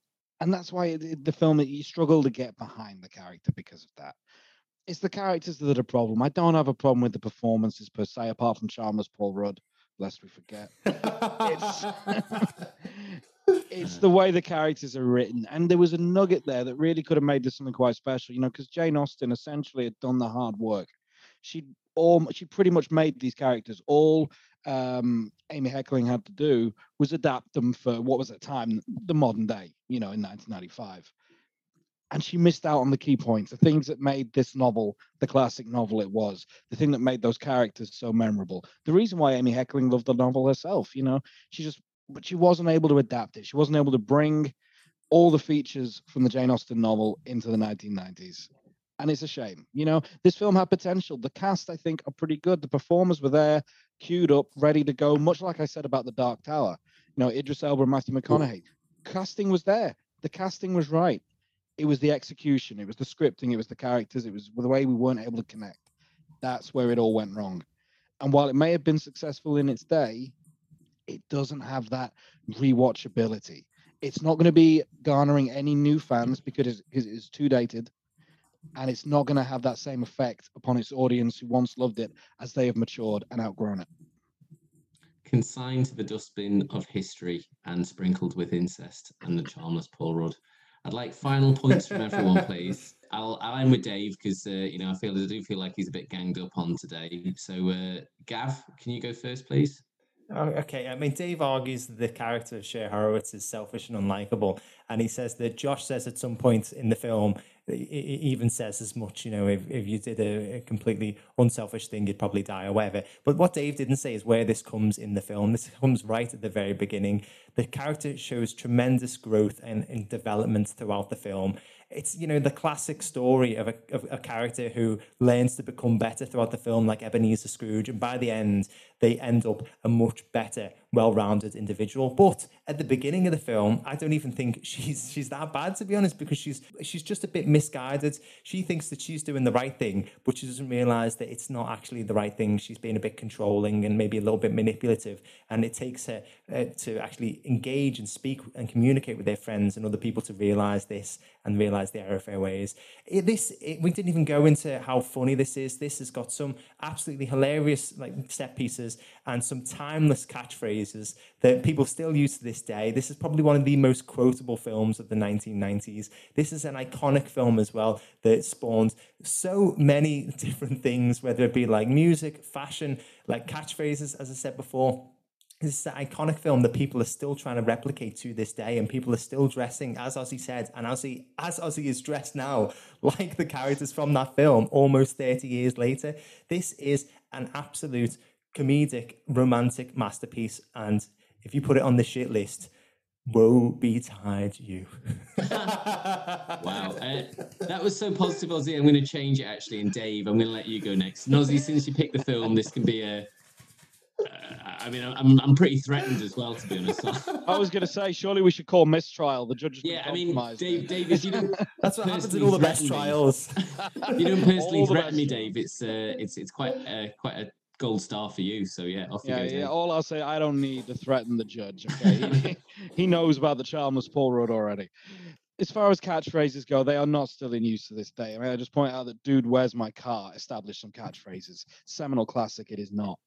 and that's why the film you struggle to get behind the character because of that. it's the characters that are the problem. I don't have a problem with the performances per se, apart from Charmless Paul Rudd, lest we forget. it's it's the way the characters are written, and there was a nugget there that really could have made this something quite special. You know, because Jane Austen essentially had done the hard work. She all she pretty much made these characters. All um, Amy Heckerling had to do was adapt them for what was at the time the modern day. You know, in 1995 and she missed out on the key points, the things that made this novel the classic novel it was, the thing that made those characters so memorable. The reason why Amy Heckerling loved the novel herself, you know, she just, but she wasn't able to adapt it. She wasn't able to bring all the features from the Jane Austen novel into the 1990s. And it's a shame. You know, this film had potential. The cast, I think, are pretty good. The performers were there, queued up, ready to go, much like I said about The Dark Tower. You know, Idris Elba and Matthew McConaughey. Casting was there. The casting was right it was the execution, it was the scripting, it was the characters, it was the way we weren't able to connect. That's where it all went wrong. And while it may have been successful in its day, it doesn't have that rewatchability. It's not going to be garnering any new fans because it's, it's too dated. And it's not going to have that same effect upon its audience who once loved it as they have matured and outgrown it. Consigned to the dustbin of history and sprinkled with incest and the charmless Paul Rudd. I'd like final points from everyone, please. I'll, I'll end with Dave because uh, you know I feel I do feel like he's a bit ganged up on today. So, uh, Gav, can you go first, please? Oh, okay, I mean, Dave argues that the character of Cher Horowitz is selfish and unlikable, and he says that Josh says at some point in the film, he even says as much, you know, if, if you did a, a, completely unselfish thing, you'd probably die or whatever. But what Dave didn't say is where this comes in the film. This comes right at the very beginning. The character shows tremendous growth and, and development throughout the film it's you know the classic story of a, of a character who learns to become better throughout the film like ebenezer scrooge and by the end they end up a much better well-rounded individual. But at the beginning of the film i don't even think she's she's that bad to be honest because she's she's just a bit misguided. She thinks that she's doing the right thing but she doesn't realize that it's not actually the right thing. She's being a bit controlling and maybe a little bit manipulative. And it takes her uh, to actually engage and speak and communicate with their friends and other people to realize this and realize the error of their ways. It, this it, we didn't even go into how funny this is. This has got some absolutely hilarious like set pieces and some timeless catchphrases that people still use to this day. This is probably one of the most quotable films of the 1990s. This is an iconic film as well that spawned so many different things, whether it be like music, fashion, like catchphrases, as I said before this is an iconic film that people are still trying to replicate to this day, and people are still dressing as Ozzy said, and Ozzy as Ozzy is dressed now, like the characters from that film, almost thirty years later. This is an absolute comedic, romantic masterpiece, and if you put it on the shit list, woe betide you. wow, uh, that was so positive, Ozzy. I'm going to change it actually, and Dave, I'm going to let you go next. And Ozzy, since you picked the film, this can be a I mean, I'm I'm pretty threatened as well, to be honest. I was going to say, surely we should call mistrial. The judge. Yeah, I mean, Dave, Davis, you don't. That's what happens in all the best trials. you don't personally threaten me, Dave. It's uh, it's it's quite uh, quite a gold star for you. So yeah, off yeah, you go. Yeah, all I'll say, I don't need to threaten the judge. Okay, he, knows about the charmless Paul Rudd already. As far as catchphrases go, they are not still in use to this day. I mean, I just point out that "Dude, where's my car?" established some catchphrases. Seminal classic, it is not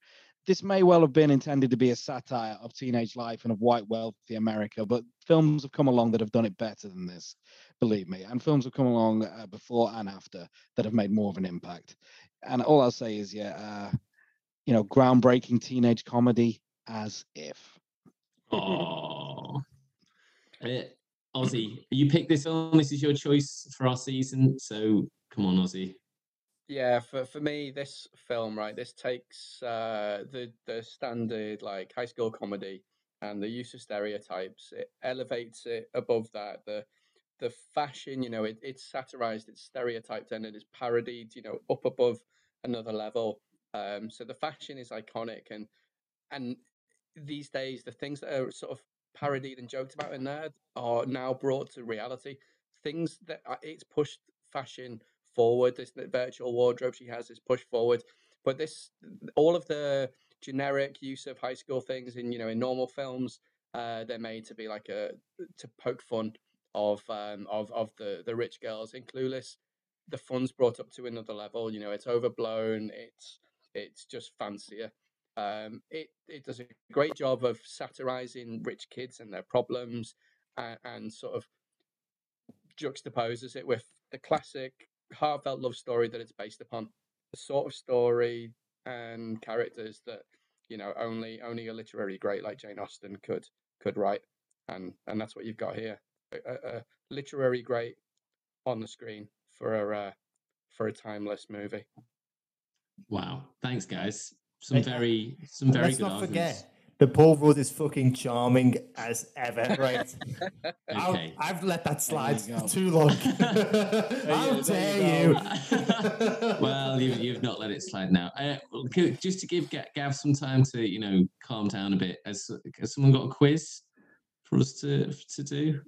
this may well have been intended to be a satire of teenage life and of white wealthy America, but films have come along that have done it better than this, believe me. And films have come along uh, before and after that have made more of an impact. And all I'll say is, yeah, uh, you know, groundbreaking teenage comedy as if. Oh, uh, Ozzy, you picked this film. This is your choice for our season. So come on, Ozzy. Yeah, for for me, this film, right, this takes uh, the the standard like high school comedy and the use of stereotypes. It elevates it above that. The the fashion, you know, it, it's satirized, it's stereotyped, and it is parodied, you know, up above another level. Um, so the fashion is iconic, and and these days the things that are sort of parodied and joked about in there are now brought to reality. Things that are, it's pushed fashion forward. This virtual wardrobe she has is pushed forward. But this, all of the generic use of high school things in you know in normal films, uh, they're made to be like a to poke fun of um, of of the the rich girls in Clueless. the fun's brought up to another level. You know, it's overblown. It's it's just fancier. Um, it it does a great job of satirizing rich kids and their problems, and, and sort of juxtaposes it with the classic heartfelt love story that it's based upon. The sort of story and characters that you know only only a literary great like Jane Austen could could write, and and that's what you've got here. A, a literary great on the screen for a uh, for a timeless movie. Wow! Thanks, guys. Some very some very Let's good not arguments. forget that Paul Rudd is fucking charming as ever, right? I'll- Okay. I've let that slide for too long. How you dare you? go. well, you, you've not let it slide now. Uh, just to give Gav some time to, you know, calm down a bit. Has, has someone got a quiz for us to to do?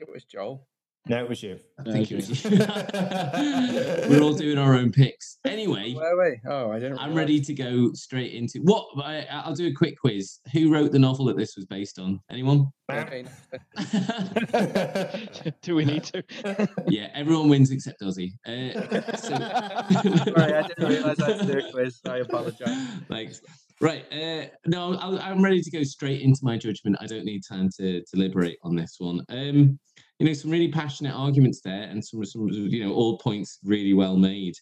It was Joel. No, it was you. I No, think it was you. We're all doing our own picks. Anyway, Where are we? Oh, I didn't. I'm realise. ready to go straight into what I, I'll do a quick quiz. Who wrote the novel that this was based on? Anyone? Do we need to? yeah, everyone wins except Ozzy. Uh, so- Sorry, I didn't realise I had to do a quiz. I apologise. Thanks. Right. Uh, no, I'll, I'm ready to go straight into my judgment. I don't need time to deliberate on this one. Um, you know, some really passionate arguments there, and some, some, you know, all points really well made.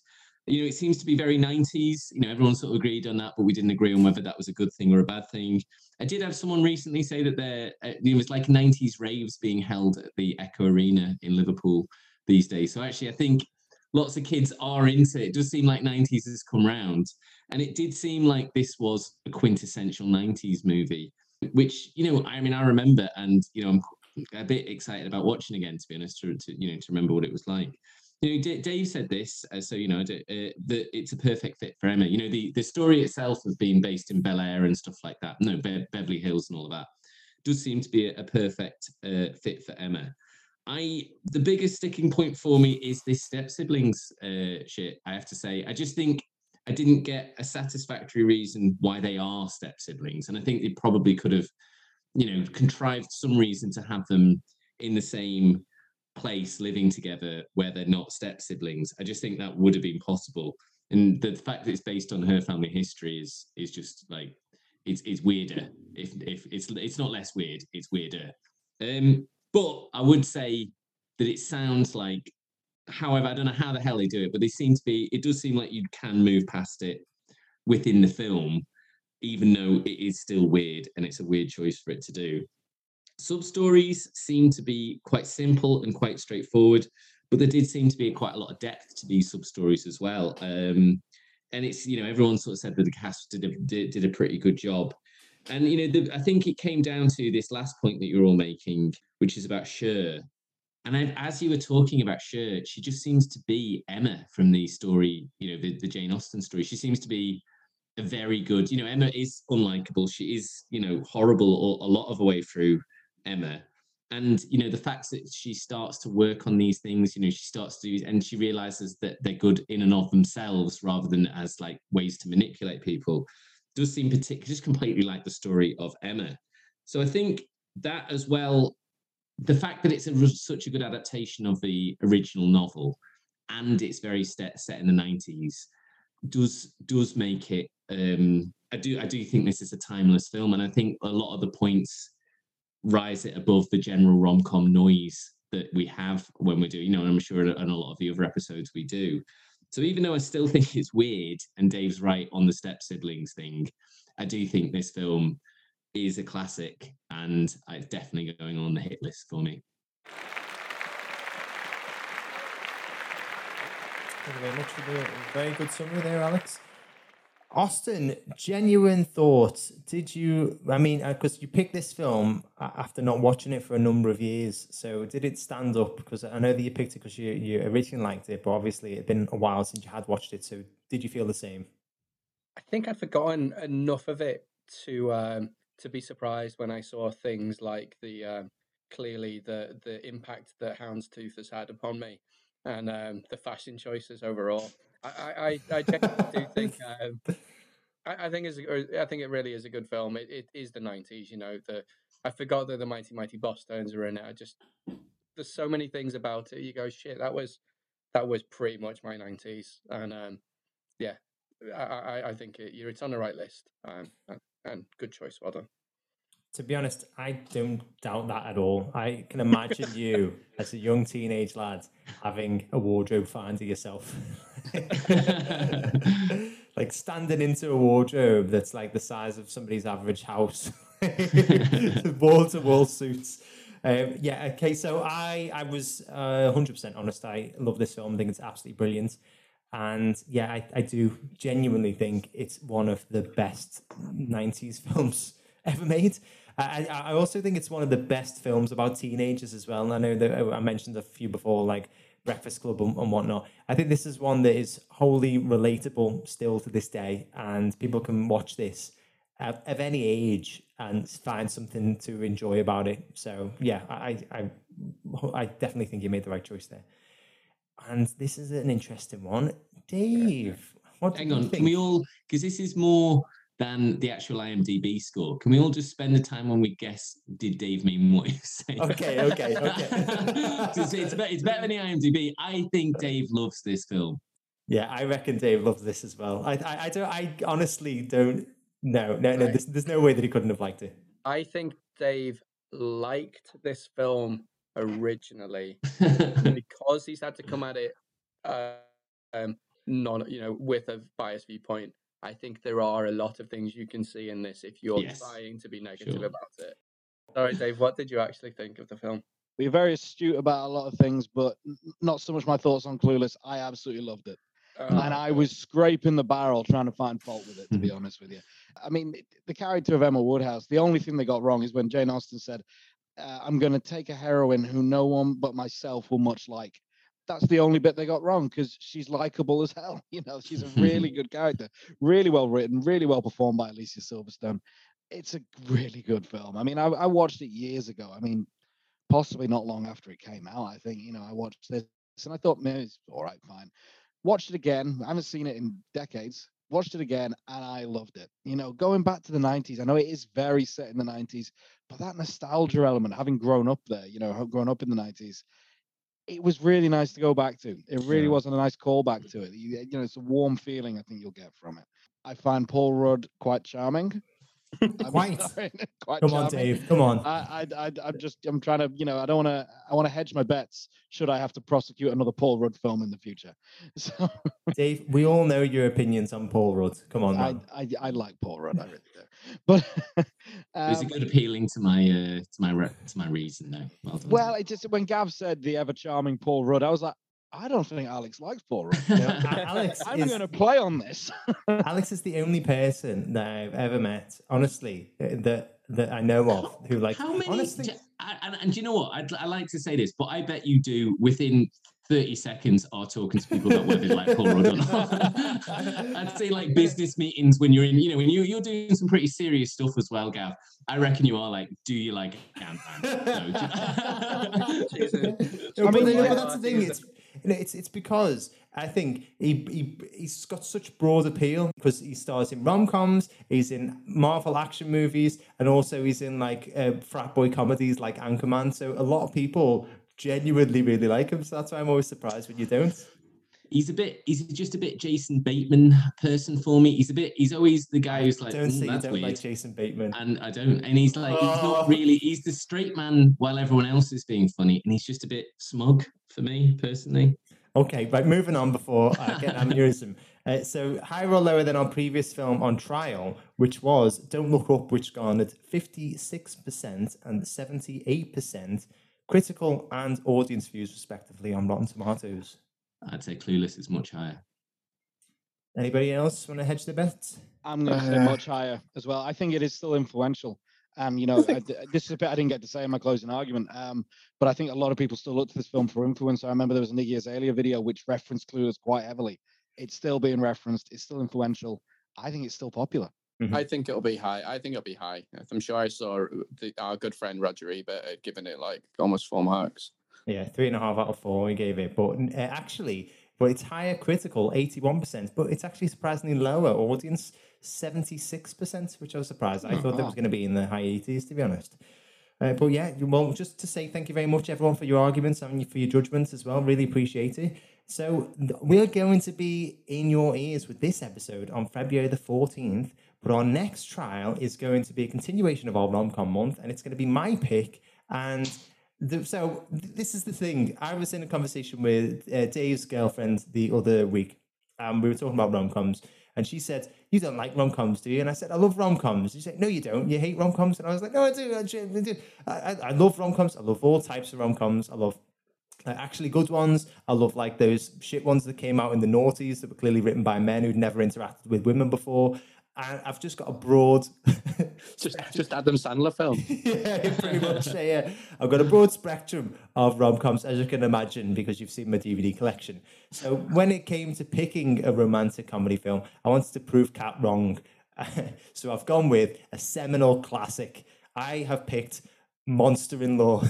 You know, it seems to be very 90s. You know, everyone sort of agreed on that, but we didn't agree on whether that was a good thing or a bad thing. I did have someone recently say that there uh, it was like 90s raves being held at the Echo Arena in Liverpool these days. So actually, I think lots of kids are into it. It does seem like 90s has come round. And it did seem like this was a quintessential 90s movie, which, you know, I mean, I remember and, you know, I'm a bit excited about watching again, to be honest, to, to you know, to remember what it was like. You know, D- Dave said this, uh, so you know, uh, that it's a perfect fit for Emma. You know, the the story itself of being based in Bel Air and stuff like that, no, Be- Beverly Hills and all of that, does seem to be a, a perfect uh, fit for Emma. I the biggest sticking point for me is this step siblings uh, shit. I have to say, I just think I didn't get a satisfactory reason why they are step siblings, and I think they probably could have, you know, contrived some reason to have them in the same place living together where they're not step siblings. I just think that would have been possible, and the fact that it's based on her family history is is just like it's it's weirder. If if it's it's not less weird, it's weirder. Um, but I would say that it sounds like however, I don't know how the hell they do it, but they seem to be, it does seem like you can move past it within the film, even though it is still weird and it's a weird choice for it to do. Sub stories seem to be quite simple and quite straightforward, but there did seem to be quite a lot of depth to these sub stories as well. Um, and it's, you know, everyone sort of said that the cast did a, did, did a pretty good job. And, you know, the, I think it came down to this last point that you're all making, which is about Cher and I, as you were talking about Cher, she just seems to be Emma from the story, you know, the, the Jane Austen story. She seems to be a very good, you know, Emma is unlikable. She is, you know, horrible a, lot of the way through Emma. And, you know, the fact that she starts to work on these things, you know, she starts to do, and she realizes that they're good in and of themselves rather than as like ways to manipulate people, does seem particularly just completely like the story of Emma. So I think that as well the fact that it's a, such a good adaptation of the original novel and it's very set, set in the 90s does does make it um i do i do think this is a timeless film and i think a lot of the points rise it above the general rom-com noise that we have when we do you know and i'm sure in a lot of the other episodes we do so even though i still think it's weird and dave's right on the step siblings thing i do think this film is a classic and it's definitely going on the hit list for me. Thank you very much for the very good summary there, Alex. Austin, genuine thoughts. Did you, I mean, because you picked this film after not watching it for a number of years. So did it stand up? Because I know that you picked it because you, you originally liked it, but obviously it'd been a while since you had watched it. So did you feel the same? I think I'd forgotten enough of it to um, to be surprised when I saw things like the um, clearly the the impact that Houndstooth has had upon me and um, the fashion choices overall. I I, I, do think um, I, I think it's a- I think it really is a good film. It, it is the nineties, you know. The I forgot that the Mighty Mighty Bosstones are in it. I just there's so many things about it. You go shit. That was that was pretty much my nineties, and um, yeah, I, I, I think it, you're it's on the right list, um, and, and good choice, well done. To be honest, I don't doubt that at all. I can imagine you as a young teenage lad having a wardrobe finder yourself. like standing into a wardrobe that's like the size of somebody's average house. wall to wall suits. Um, yeah, okay, so I, I was uh, 100% honest. I love this film. I think it's absolutely brilliant. And yeah, I, I do genuinely think it's one of the best 90s films ever made. I, I also think it's one of the best films about teenagers as well. And I know that I mentioned a few before, like Breakfast Club and, and whatnot. I think this is one that is wholly relatable still to this day, and people can watch this at, of any age and find something to enjoy about it. So yeah, I, I I definitely think you made the right choice there. And this is an interesting one, Dave. What Hang on, can we all? Because this is more than the actual IMDb score. Can we all just spend the time when we guess did Dave mean what you say? Okay, okay, okay. it's, it's, better, it's better than the IMDb. I think Dave loves this film. Yeah, I reckon Dave loves this as well. I, I, I don't. I honestly don't. No, no, no. There's, there's no way that he couldn't have liked it. I think Dave liked this film originally because he's had to come at it, uh, um, non, you know, with a biased viewpoint. I think there are a lot of things you can see in this if you're Yes. trying to be negative Sure. about it. Sorry, Dave. What did you actually think of the film? We're very astute about a lot of things, but not so much my thoughts on Clueless. I absolutely loved it. Uh, and I was scraping the barrel trying to find fault with it, to be honest with you. I mean, the character of Emma Woodhouse, the only thing they got wrong is when Jane Austen said, uh, I'm going to take a heroine who no one but myself will much like. That's the only bit they got wrong because she's likable as hell. You know, she's a really good character, really well written, really well performed by Alicia Silverstone. It's a really good film. I mean, I, I watched it years ago. I mean, possibly not long after it came out. I think, you know, I watched this and I thought, man, it's all right, fine watched it again. I haven't seen it in decades. Watched it again and I loved it. You know, going back to the 90s, I know it is very set in the 90s, but that nostalgia element, having grown up there, you know, grown up in the 90s, it was really nice to go back to. It really Sure. wasn't a nice callback to it. You, you know, it's a warm feeling I think you'll get from it. I find Paul Rudd quite charming. I'm Quite. quite Come on. Dave. Come on. I, I, I, I'm just, I'm trying to, you know, I don't want to, I want to hedge my bets. Should I have to prosecute another Paul Rudd film in the future? So Dave, we all know your opinions on Paul Rudd. Come on, I. I, I like Paul Rudd, I really do. But Is um, it good appealing to my uh, to my re- to my reason though? Well well, it just when Gav said the ever charming Paul Rudd, I was like, I don't think Alex likes Paul Rudd. No, Alex I'm is, going to play on this. Alex is the only person that I've ever met, honestly, that that I know of who like. How many? Honestly, d- I- and, and do you know what? I'd, I like to say this, but I bet you do within 30 seconds are talking to people that whether they like Paul Rudd or not. I'd say like business meetings when you're in, you know, when you, you're doing some pretty serious stuff as well, Gav. I reckon you are like, do you like Ant-Man? No, do you- I mean, then- yeah, but that's the thing. It's, it's it's because I think he, he he's got such broad appeal because he stars in rom coms, he's in Marvel action movies, and also he's in like uh, frat boy comedies like Anchorman. So a lot of people genuinely really like him. So that's why I'm always surprised when you don't. He's a bit, he's just a bit Jason Bateman person for me. He's a bit, he's always the guy who's like, don't "Mm, say you that's don't weird. like Jason Bateman. and I don't. And he's like, he's Oh. not really. He's the straight man while everyone else is being funny, and he's just a bit smug for me personally. Okay, right, moving on before I get aneurysm. Uh, so higher or lower than our previous film on trial, which was Don't Look Up, which garnered 56% and 78% critical and audience views, respectively, on Rotten Tomatoes. I'd say Clueless is much higher. Anybody else want to hedge the bets? I'm going to say much higher as well. I think it is still influential. Um, you know, I d this is a bit I didn't get to say in my closing argument. Um, but I think a lot of people still look to this film for influence. I remember there was an Iggy Azalea video which referenced Clueless quite heavily. It's still being referenced. It's still influential. I think it's still popular. I think it'll be high. I think it'll be high. I'm sure I saw the, our good friend Roger Ebert had given it like almost four marks. Yeah, three and a half out of four we gave it. But uh, actually, but it's higher critical, 81%, but it's actually surprisingly lower audience, 76%, which I was surprised. I Oh, thought that was going to be in the high 80s, to be honest. Uh, but yeah, well, just to say thank you very much, everyone, for your arguments and for your judgments as well. Really appreciate it. So we're going to be in your ears with this episode on February the 14th. But our next trial is going to be a continuation of our rom-com month, and it's going to be my pick. And the, so th- this is the thing. I was in a conversation with uh, Dave's girlfriend the other week, and we were talking about rom-coms. And she said, "You don't like rom-coms, do you?" And I said, "I love rom-coms." She said, "No, you don't. You hate rom-coms." And I was like, "No, I do. I, do. I, I, love rom-coms. I love all types of rom-coms. I love actually good ones. I love like those shit ones that came out in the noughties that were clearly written by men who'd never interacted with women before. And I've just got a broad, Just just Adam Sandler film. yeah, pretty much. Yeah, yeah. I've got a broad spectrum of rom coms, as you can imagine, because you've seen my DVD collection. So when it came to picking a romantic comedy film, I wanted to prove Cat wrong. so I've gone with a seminal classic. I have picked Monster in Law.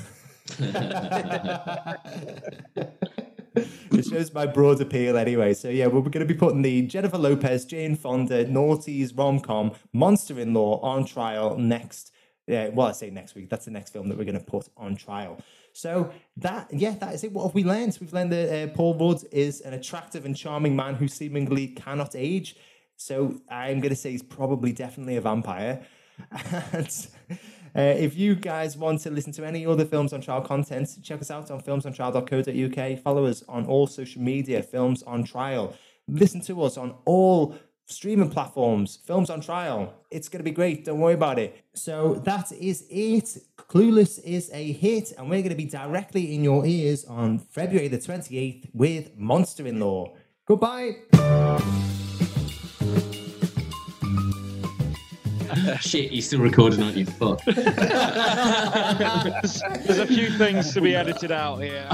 It shows my broad appeal anyway. So yeah, we're going to be putting the Jennifer Lopez, Jane Fonda, Naughty's rom com Monster in Law on trial next. Yeah, well, I say next week. That's the next film that we're going to put on trial. So that, yeah, that is it. What have we learned? We've learned that uh, Paul Rudd is an attractive and charming man who seemingly cannot age. So I'm going to say he's probably definitely a vampire. And uh, if you guys want to listen to any other Films on Trial content, check us out on filmsontrial.co.uk. Follow us on all social media, Films on Trial. Listen to us on all streaming platforms, Films on Trial. It's going to be great. Don't worry about it. So that is it. Clueless is a hit, and we're going to be directly in your ears on February the 28th with Monster in Law. Goodbye. Shit, you're still recording, aren't you? Fuck. There's, there's a few things to be edited out here.